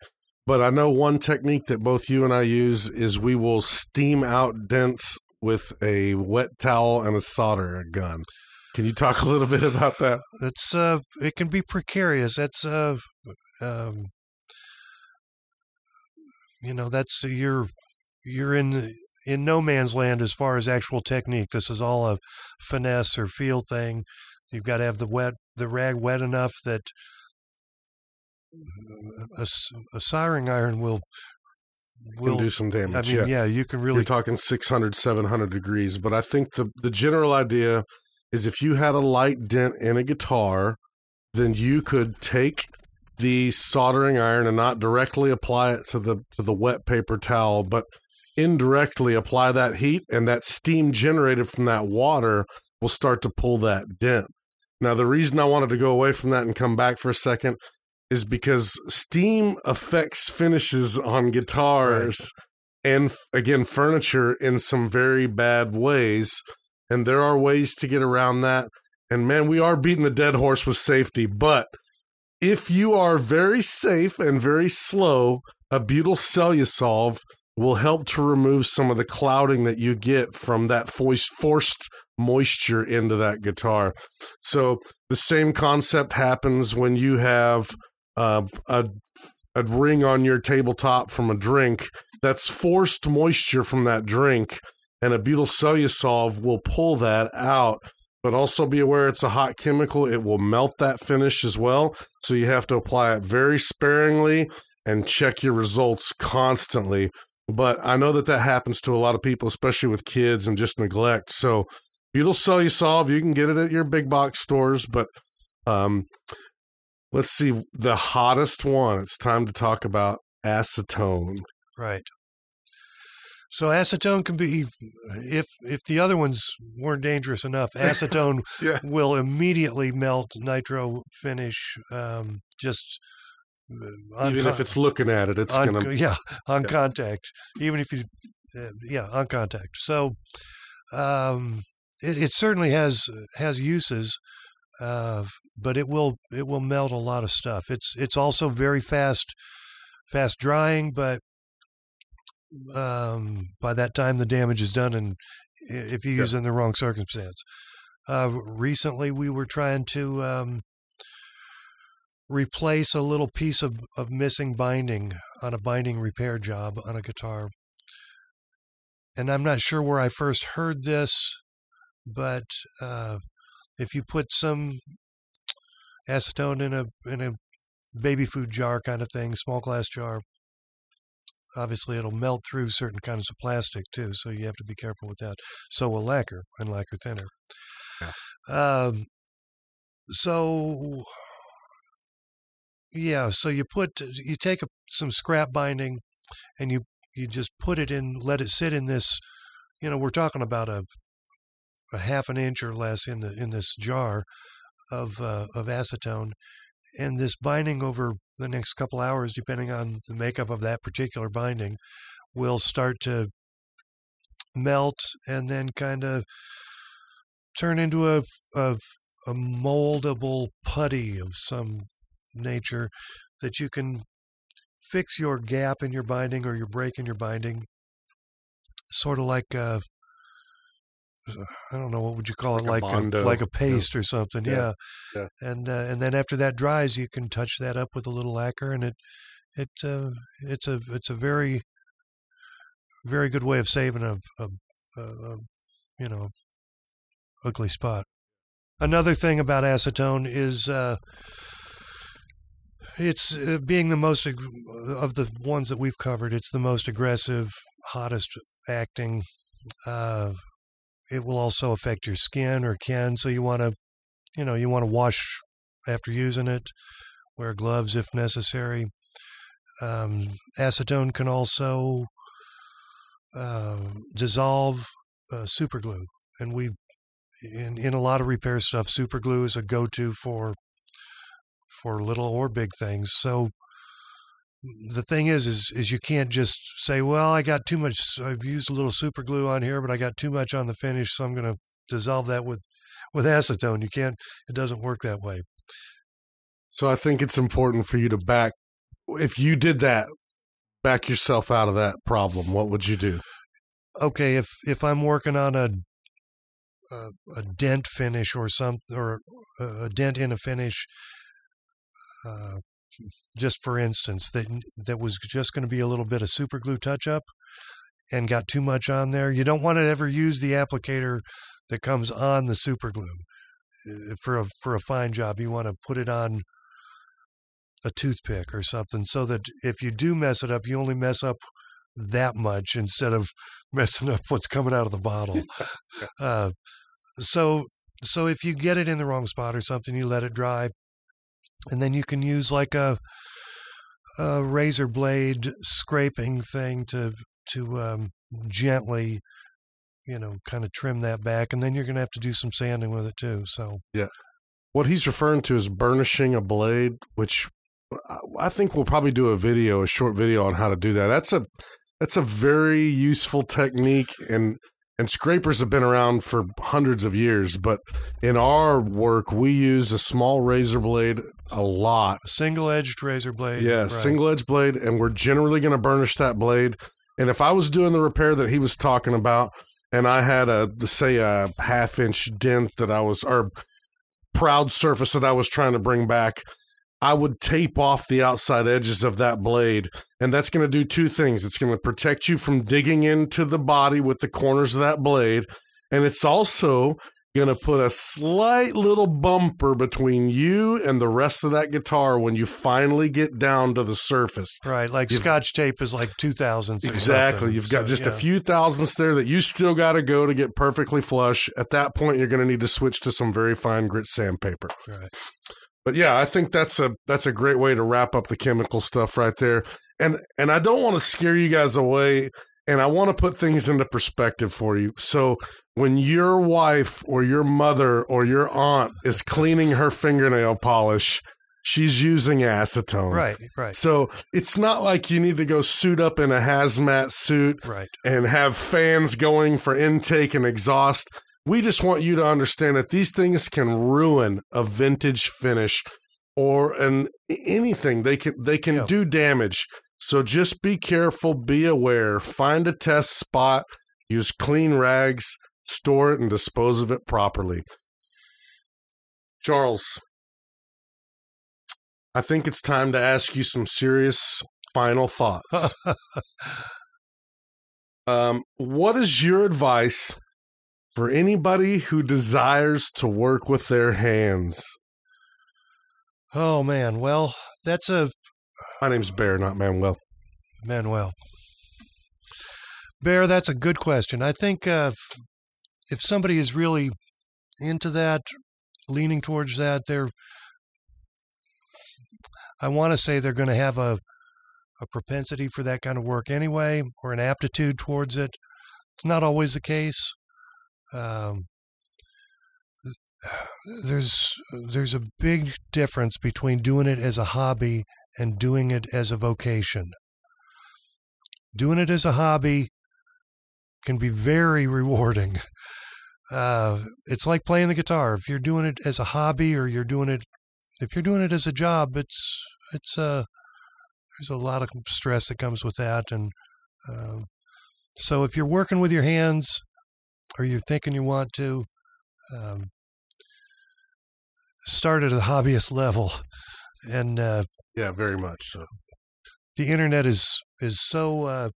But I know one technique that both you and I use is we will steam out dents with a wet towel and a solder gun. Can you talk a little bit about that? It's uh, it can be precarious. That's uh, um, you know, that's you're you're in in no man's land as far as actual technique. This is all a finesse or feel thing. You've got to have the wet the rag wet enough that a, a soldering iron will will. do some damage. I mean, yeah. yeah, you can really. You're talking 600, 700 degrees. But I think the, the general idea is if you had a light dent in a guitar, then you could take the soldering iron and not directly apply it to the to the wet paper towel, but indirectly apply that heat and that steam generated from that water will start to pull that dent. Now the reason I wanted to go away from that and come back for a second is because steam affects finishes on guitars and again furniture in some very bad ways and there are ways to get around that. And man we are beating the dead horse with safety but if you are very safe and very slow a butyl cellosolve will help to remove some of the clouding that you get from that forced moisture into that guitar. So the same concept happens when you have uh, a a ring on your tabletop from a drink that's forced moisture from that drink and a butyl cellosolve will pull that out. But also be aware it's a hot chemical. It will melt that finish as well. So you have to apply it very sparingly and check your results constantly. But i know that that happens to a lot of people especially with kids and just neglect. So butyl cellosolve you can get it at your big box stores but um, let's see the hottest one it's time to talk about acetone Right. So acetone can be if if the other ones weren't dangerous enough, acetone Yeah. will immediately melt nitro finish um, just uh, on even if it's looking at it it's on, gonna yeah on Yeah. contact even if you uh, yeah on contact so um, it, it certainly has has uses uh, but it will it will melt a lot of stuff it's it's also very fast fast drying but um, by that time the damage is done and if you Yeah. use it in the wrong circumstance uh, recently we were trying to um, replace a little piece of, of missing binding on a binding repair job on a guitar. And I'm not sure where I first heard this, but uh, if you put some acetone in a in a baby food jar kind of thing, small glass jar, obviously it'll melt through certain kinds of plastic too. So you have to be careful with that. So will lacquer and lacquer thinner. Yeah. Um, so yeah, so you put you take a, some scrap binding, and you you just put it in, let it sit in this. You know, we're talking about a a half an inch or less in the in this jar of uh, of acetone, and this binding over the next couple hours, depending on the makeup of that particular binding, will start to melt and then kind of turn into a, a a moldable putty of some nature that you can fix your gap in your binding or your break in your binding, sort of like a, I don't know what would you call it, Like a like a, Bondo. like a paste or something, Yeah. yeah. Yeah. And uh, and then after that dries, you can touch that up with a little lacquer, and it it uh, it's a it's a very very good way of saving a, a, a, a you know ugly spot. Another thing about acetone is uh, it's uh, being the most ag- of the ones that we've covered. It's the most aggressive, hottest acting. Uh, it will also affect your skin or can, so you want to, you know, you want to wash after using it. Wear gloves if necessary. Um, acetone can also uh, dissolve uh, superglue, and we in in a lot of repair stuff, super glue is a go-to for for little or big things. So the thing is, is is you can't just say, "Well, I got too much. I've used a little super glue on here, but I got too much on the finish, so I'm going to dissolve that with with acetone." You can't. It doesn't work that way. So I think it's important for you to back. If you did that, back yourself out of that problem. What would you do? okay, if if I'm working on a a, a dent finish or some or a, a dent in a finish, uh, just for instance, that that was just going to be a little bit of super glue touch up, and got too much on there, you don't want to ever use the applicator that comes on the super glue Uh, for a for a fine job. You want to put it on a toothpick or something so that if you do mess it up, you only mess up that much instead of messing up what's coming out of the bottle. uh, so so if you get it in the wrong spot or something, you let it dry, and then you can use like a a razor blade scraping thing to to um, gently, you know, kind of trim that back, and then you're going to have to do some sanding with it too. So Yeah. What he's referring to is burnishing a blade, which I- I think we'll probably do a video, a short video on how to do that. That's a that's a very useful technique, and and scrapers have been around for hundreds of years. But in our work, we use a small razor blade a lot. a single-edged razor blade. Yeah, right. single edged blade, and we're generally going to burnish that blade. And if I was doing the repair that he was talking about, and I had a say a half inch dent that I was or proud surface that I was trying to bring back, I would tape off the outside edges of that blade, and that's going to do two things. It's going to protect you from digging into the body with the corners of that blade, and it's also going to put a slight little bumper between you and the rest of that guitar when you finally get down to the surface. Right, like You've- Scotch tape is like two thousandths. Exactly. something. You've got So, just a few thousandths there that you still got to go to get perfectly flush. At that point, you're going to need to switch to some very fine grit sandpaper. Right. But yeah, I think that's a that's a great way to wrap up the chemical stuff right there. And and I don't want to scare you guys away and I want to put things into perspective for you. So when your wife or your mother or your aunt is cleaning her fingernail polish, she's using acetone. Right, right, So it's not like you need to go suit up in a hazmat suit right. and have fans going for intake and exhaust. We just want you to understand that these things can ruin a vintage finish or an anything. They can they can Yeah. do damage. So just be careful, be aware, find a test spot, use clean rags, store it and dispose of it properly. Charles, I think it's time to ask you some serious final thoughts. Um, what is your advice for anybody who desires to work with their hands? Oh man, well, that's a My name's Bear, not Manuel. Manuel. Bear, that's a good question. I think uh, if somebody is really into that, leaning towards that. They're, I want to say they're going to have a, a propensity for that kind of work anyway, or an aptitude towards it. It's not always the case. Um, there's there's a big difference between doing it as a hobby and doing it as a vocation. Doing it as a hobby can be very rewarding. Uh, it's like playing the guitar. If you're doing it as a hobby or you're doing it, if you're doing it as a job, it's it's uh, there's a lot of stress that comes with that, and uh, so if you're working with your hands or you're thinking you want to, um, start at a hobbyist level, and uh, Yeah, very much so. the internet is is so uh,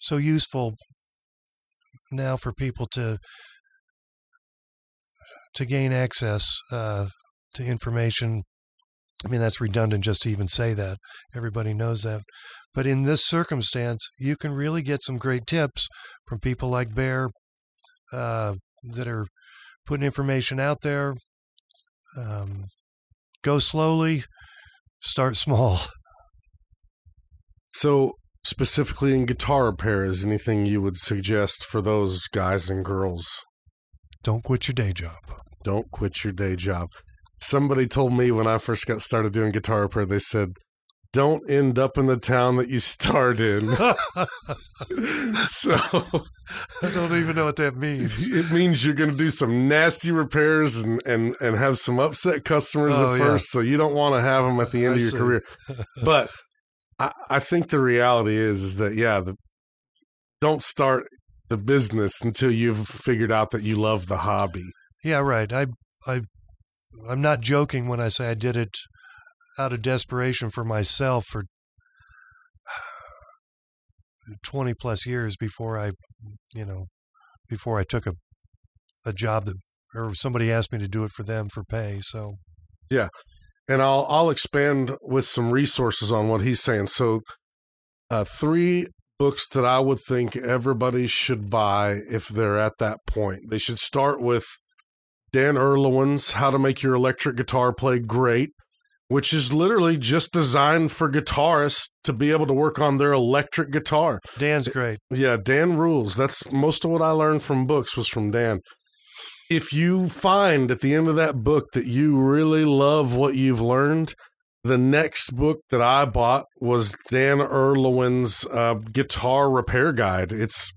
so useful now for people to to gain access uh, to information. I mean, that's redundant just to even say that. Everybody knows that. But in this circumstance, you can really get some great tips from people like Bear uh, that are putting information out there. Um, go slowly, start small. So, specifically in guitar repair, is anything you would suggest for those guys and girls? Don't quit your day job. Don't quit your day job. Somebody told me when I first got started doing guitar repair, they said, don't end up in the town that you start in. so I don't even know what that means. it means you're going to do some nasty repairs and, and, and have some upset customers Oh, at yeah. first. So you don't want to have them at the end I of your see. career. But I, I think the reality is, is that, yeah, the, don't start the business until you've figured out that you love the hobby. Yeah, right. I, I, I'm not joking when I say I did it out of desperation for myself for 20 plus years before I, you know, before I took a, a job that, or somebody asked me to do it for them for pay. So, yeah. and I'll I'll expand with some resources on what he's saying. So, uh, three books that I would think everybody should buy if they're at that point. They should start with Dan Erlewine's "How to Make Your Electric Guitar Play Great," which is literally just designed for guitarists to be able to work on their electric guitar. Dan's great. Yeah, Dan rules. That's most of what I learned from books was from Dan. If you find at the end of that book that you really love what you've learned, the next book that I bought was Dan Erlewine's uh, Guitar Repair Guide. It's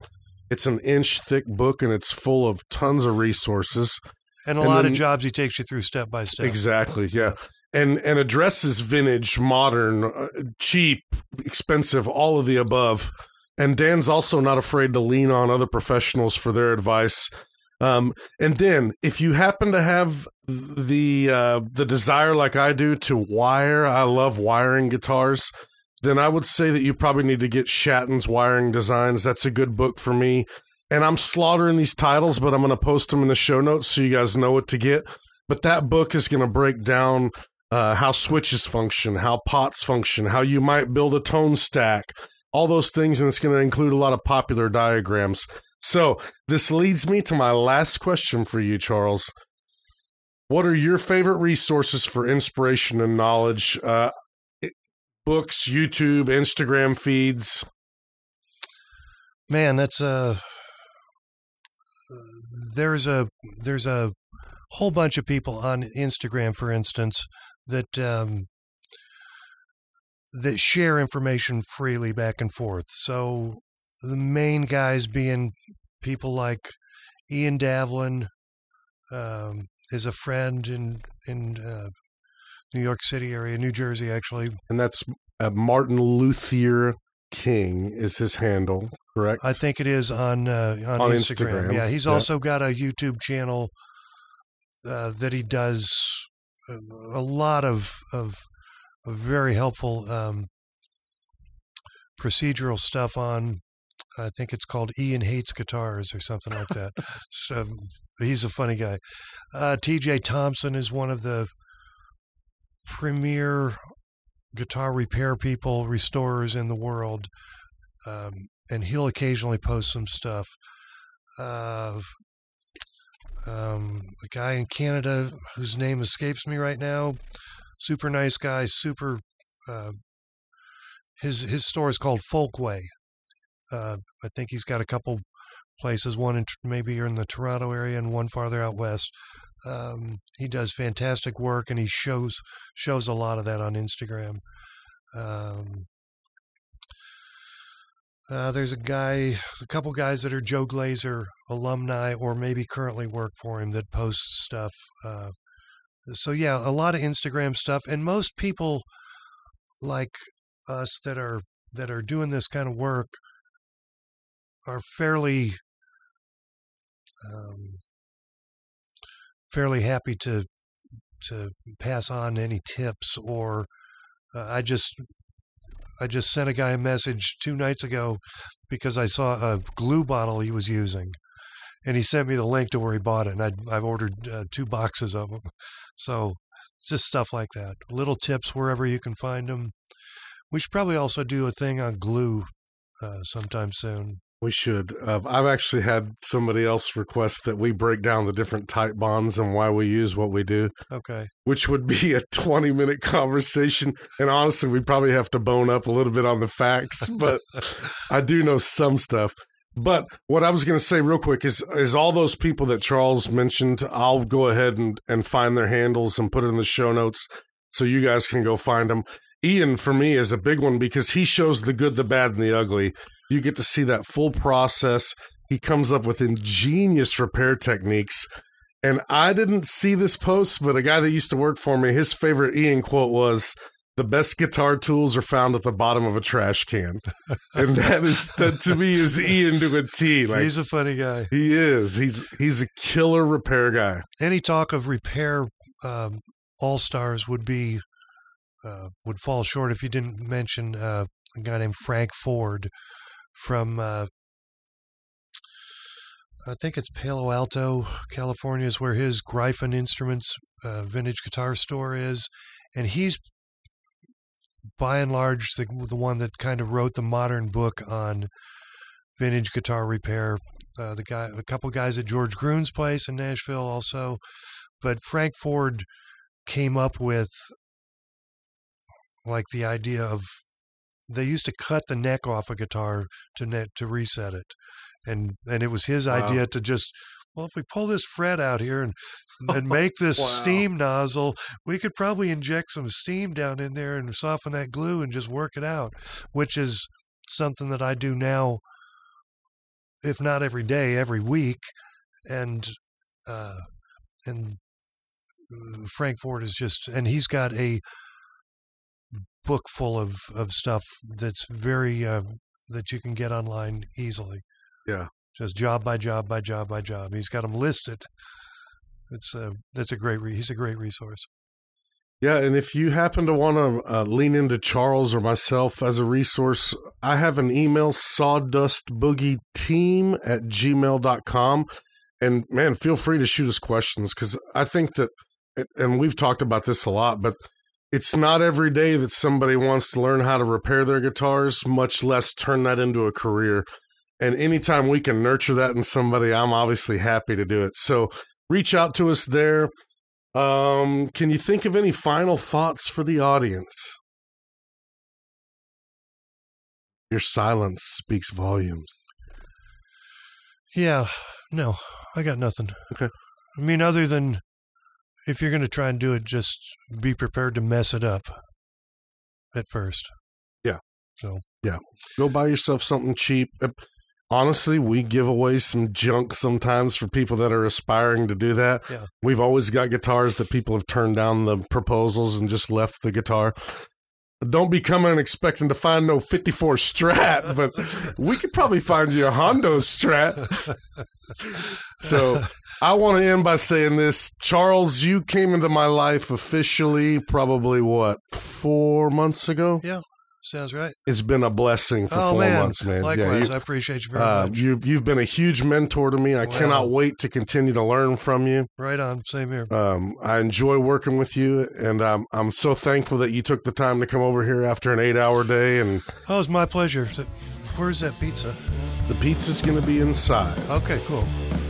it's an inch thick book and it's full of tons of resources. And a And lot then- of jobs he takes you through step by step. Exactly. Yeah. And and addresses vintage, modern, uh, cheap, expensive, all of the above. And Dan's also not afraid to lean on other professionals for their advice. Um, and then, if you happen to have the uh, the desire, like I do, to wire, I love wiring guitars. Then I would say that you probably need to get Shatton's Wiring Designs. That's a good book for me. And I'm slaughtering these titles, but I'm going to post them in the show notes so you guys know what to get. But that book is going to break down uh, how switches function, how pots function, how you might build a tone stack, all those things. And it's going to include a lot of popular diagrams. So this leads me to my last question for you, Charles. What are your favorite resources for inspiration and knowledge? Uh, books, YouTube, Instagram feeds. Man, that's a there's a there's a whole bunch of people on Instagram, for instance, that um, that share information freely back and forth. So the main guys being people like Ian Davlin um, is a friend in in uh, New York City area, New Jersey, actually. And that's uh, Martin Luther King is his handle, correct? I think it is on uh, on, On Instagram. Instagram, Yeah, he's yeah. also got a YouTube channel uh, that he does a, lot of of, of very helpful um, procedural stuff on. I think it's called Ian Hates Guitars or something like that. so he's a funny guy. Uh, T.J. Thompson is one of the premier guitar repair people, restorers in the world. Um, and he'll occasionally post some stuff. Uh, Um, a guy in Canada whose name escapes me right now. Super nice guy. Super. Uh, his his store is called Folkway. Uh, I think he's got a couple places. One in, maybe you're in the Toronto area and one farther out west. Um, he does fantastic work, and he shows shows a lot of that on Instagram. Um, uh, there's a guy, a couple guys that are Joe Glaser alumni or maybe currently work for him that post stuff. Uh, so yeah, a lot of Instagram stuff, and most people like us that are that are doing this kind of work are fairly um, fairly happy to to pass on any tips or uh, I just I just sent a guy a message two nights ago because I saw a glue bottle he was using, and he sent me the link to where he bought it, and i have ordered uh, two boxes of them. So just stuff like that, little tips wherever you can find them. We should probably also do a thing on glue uh, sometime soon. We should. Uh, I've actually had somebody else request that we break down the different type bonds and why we use what we do. Okay. Which would be a 20 minute conversation. And honestly, we probably have to bone up a little bit on the facts, but I do know some stuff. But what I was going to say real quick is is all those people that Charles mentioned, I'll go ahead and, and find their handles and put it in the show notes so you guys can go find them. Ian, for me, is a big one because he shows the good, the bad, and the ugly. You get to see that full process. He comes up with ingenious repair techniques. And I didn't see this post, but a guy that used to work for me, his favorite Ian quote was, the best guitar tools are found at the bottom of a trash can, and that is that to me is Ian to a T. Like he's a funny guy. He is. He's he's a killer repair guy. Any talk of repair um, all stars would be uh, would fall short if you didn't mention uh, a guy named Frank Ford, from uh, I think it's Palo Alto, California, is where his Gryphon Instruments uh, vintage guitar store is, and he's by and large the the one that kind of wrote the modern book on vintage guitar repair. Uh, the guy, a couple guys at George Gruhn's place in Nashville, also, but Frank Ford came up with like the idea of they used to cut the neck off a guitar to net to reset it, and and it was his wow. idea to just well, if we pull this fret out here and and make this wow. steam nozzle, we could probably inject some steam down in there and soften that glue and just work it out, which is something that I do now, if not every day, every week, and uh, and uh, Frank Ford is just and he's got a book full of of stuff that's very uh, that you can get online easily. Yeah, just job by job by job by job. He's got them listed. It's a that's a great re- he's a great resource. Yeah, and if you happen to want to uh, lean into Charles or myself as a resource, I have an email, sawdustboogieteam at gmail.com. And man, feel free to shoot us questions because I think that, and we've talked about this a lot, but it's not every day that somebody wants to learn how to repair their guitars, much less turn that into a career. And anytime we can nurture that in somebody, I'm obviously happy to do it. So reach out to us there. Um, can you think of any final thoughts for the audience? Your silence speaks volumes. Yeah, no, I got nothing. Okay. I mean, other than if you're going to try and do it, just be prepared to mess it up at first. Yeah. So, yeah. Go buy yourself something cheap. Honestly, we give away some junk sometimes for people that are aspiring to do that. Yeah. We've always got guitars that people have turned down the proposals and just left the guitar. Don't be coming expecting to find no 54 Strat, but we could probably find you a Hondo Strat. so I want to end by saying this. Charles, you came into my life officially probably what, four months ago? Yeah. Sounds right. It's been a blessing for oh, four man. months, man. Likewise, yeah, you, I appreciate you very uh, much. You've you've been a huge mentor to me. I wow. cannot wait to continue to learn from you. Right on, same here. Um, I enjoy working with you, and I'm I'm so thankful that you took the time to come over here after an eight hour day. And oh, it's my pleasure. Where's that pizza? The pizza's going to be inside. Okay, cool.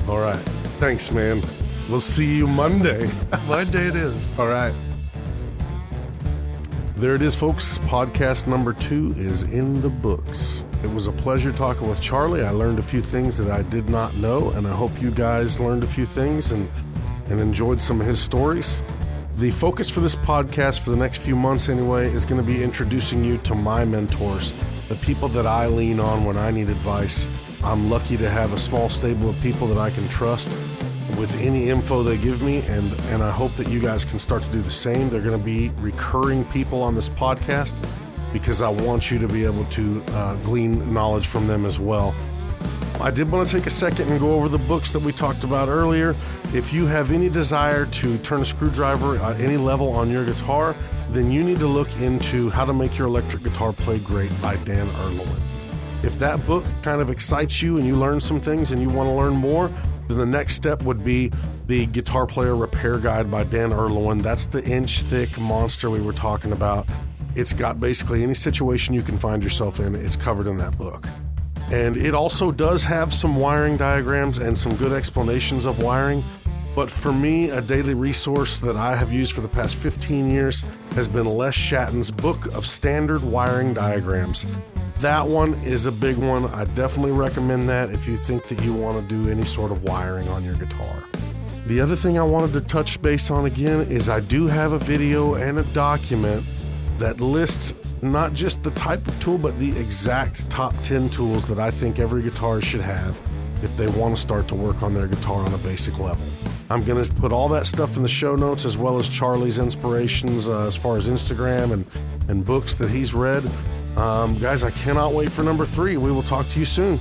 All right. Thanks, man. We'll see you Monday. Monday it is. All right. There it is, folks. Podcast number two is in the books. It was a pleasure talking with Charlie. I learned a few things that I did not know, and I hope you guys learned a few things and, and enjoyed some of his stories. The focus for this podcast for the next few months, anyway, is going to be introducing you to my mentors, the people that I lean on when I need advice. I'm lucky to have a small stable of people that I can trust with any info they give me, and, and I hope that you guys can start to do the same. They're going to be recurring people on this podcast because I want you to be able to uh, glean knowledge from them as well. I did want to take a second and go over the books that we talked about earlier. If you have any desire to turn a screwdriver at any level on your guitar, then you need to look into How to Make Your Electric Guitar Play Great by Dan Erlewine. If that book kind of excites you and you learn some things and you want to learn more, then the next step would be the Guitar Player Repair Guide by Dan Erlewine. That's the inch thick monster we were talking about. It's got basically any situation you can find yourself in, it's covered in that book. And it also does have some wiring diagrams and some good explanations of wiring. But for me, a daily resource that I have used for the past 15 years has been Les Shatton's book of standard wiring diagrams. That one is a big one. I definitely recommend that if you think that you want to do any sort of wiring on your guitar. The other thing I wanted to touch base on again is I do have a video and a document that lists not just the type of tool, but the exact top 10 tools that I think every guitarist should have if they want to start to work on their guitar on a basic level. I'm going to put all that stuff in the show notes as well as Charlie's inspirations uh, as far as Instagram and, and books that he's read. Um, guys, I cannot wait for number three. We will talk to you soon.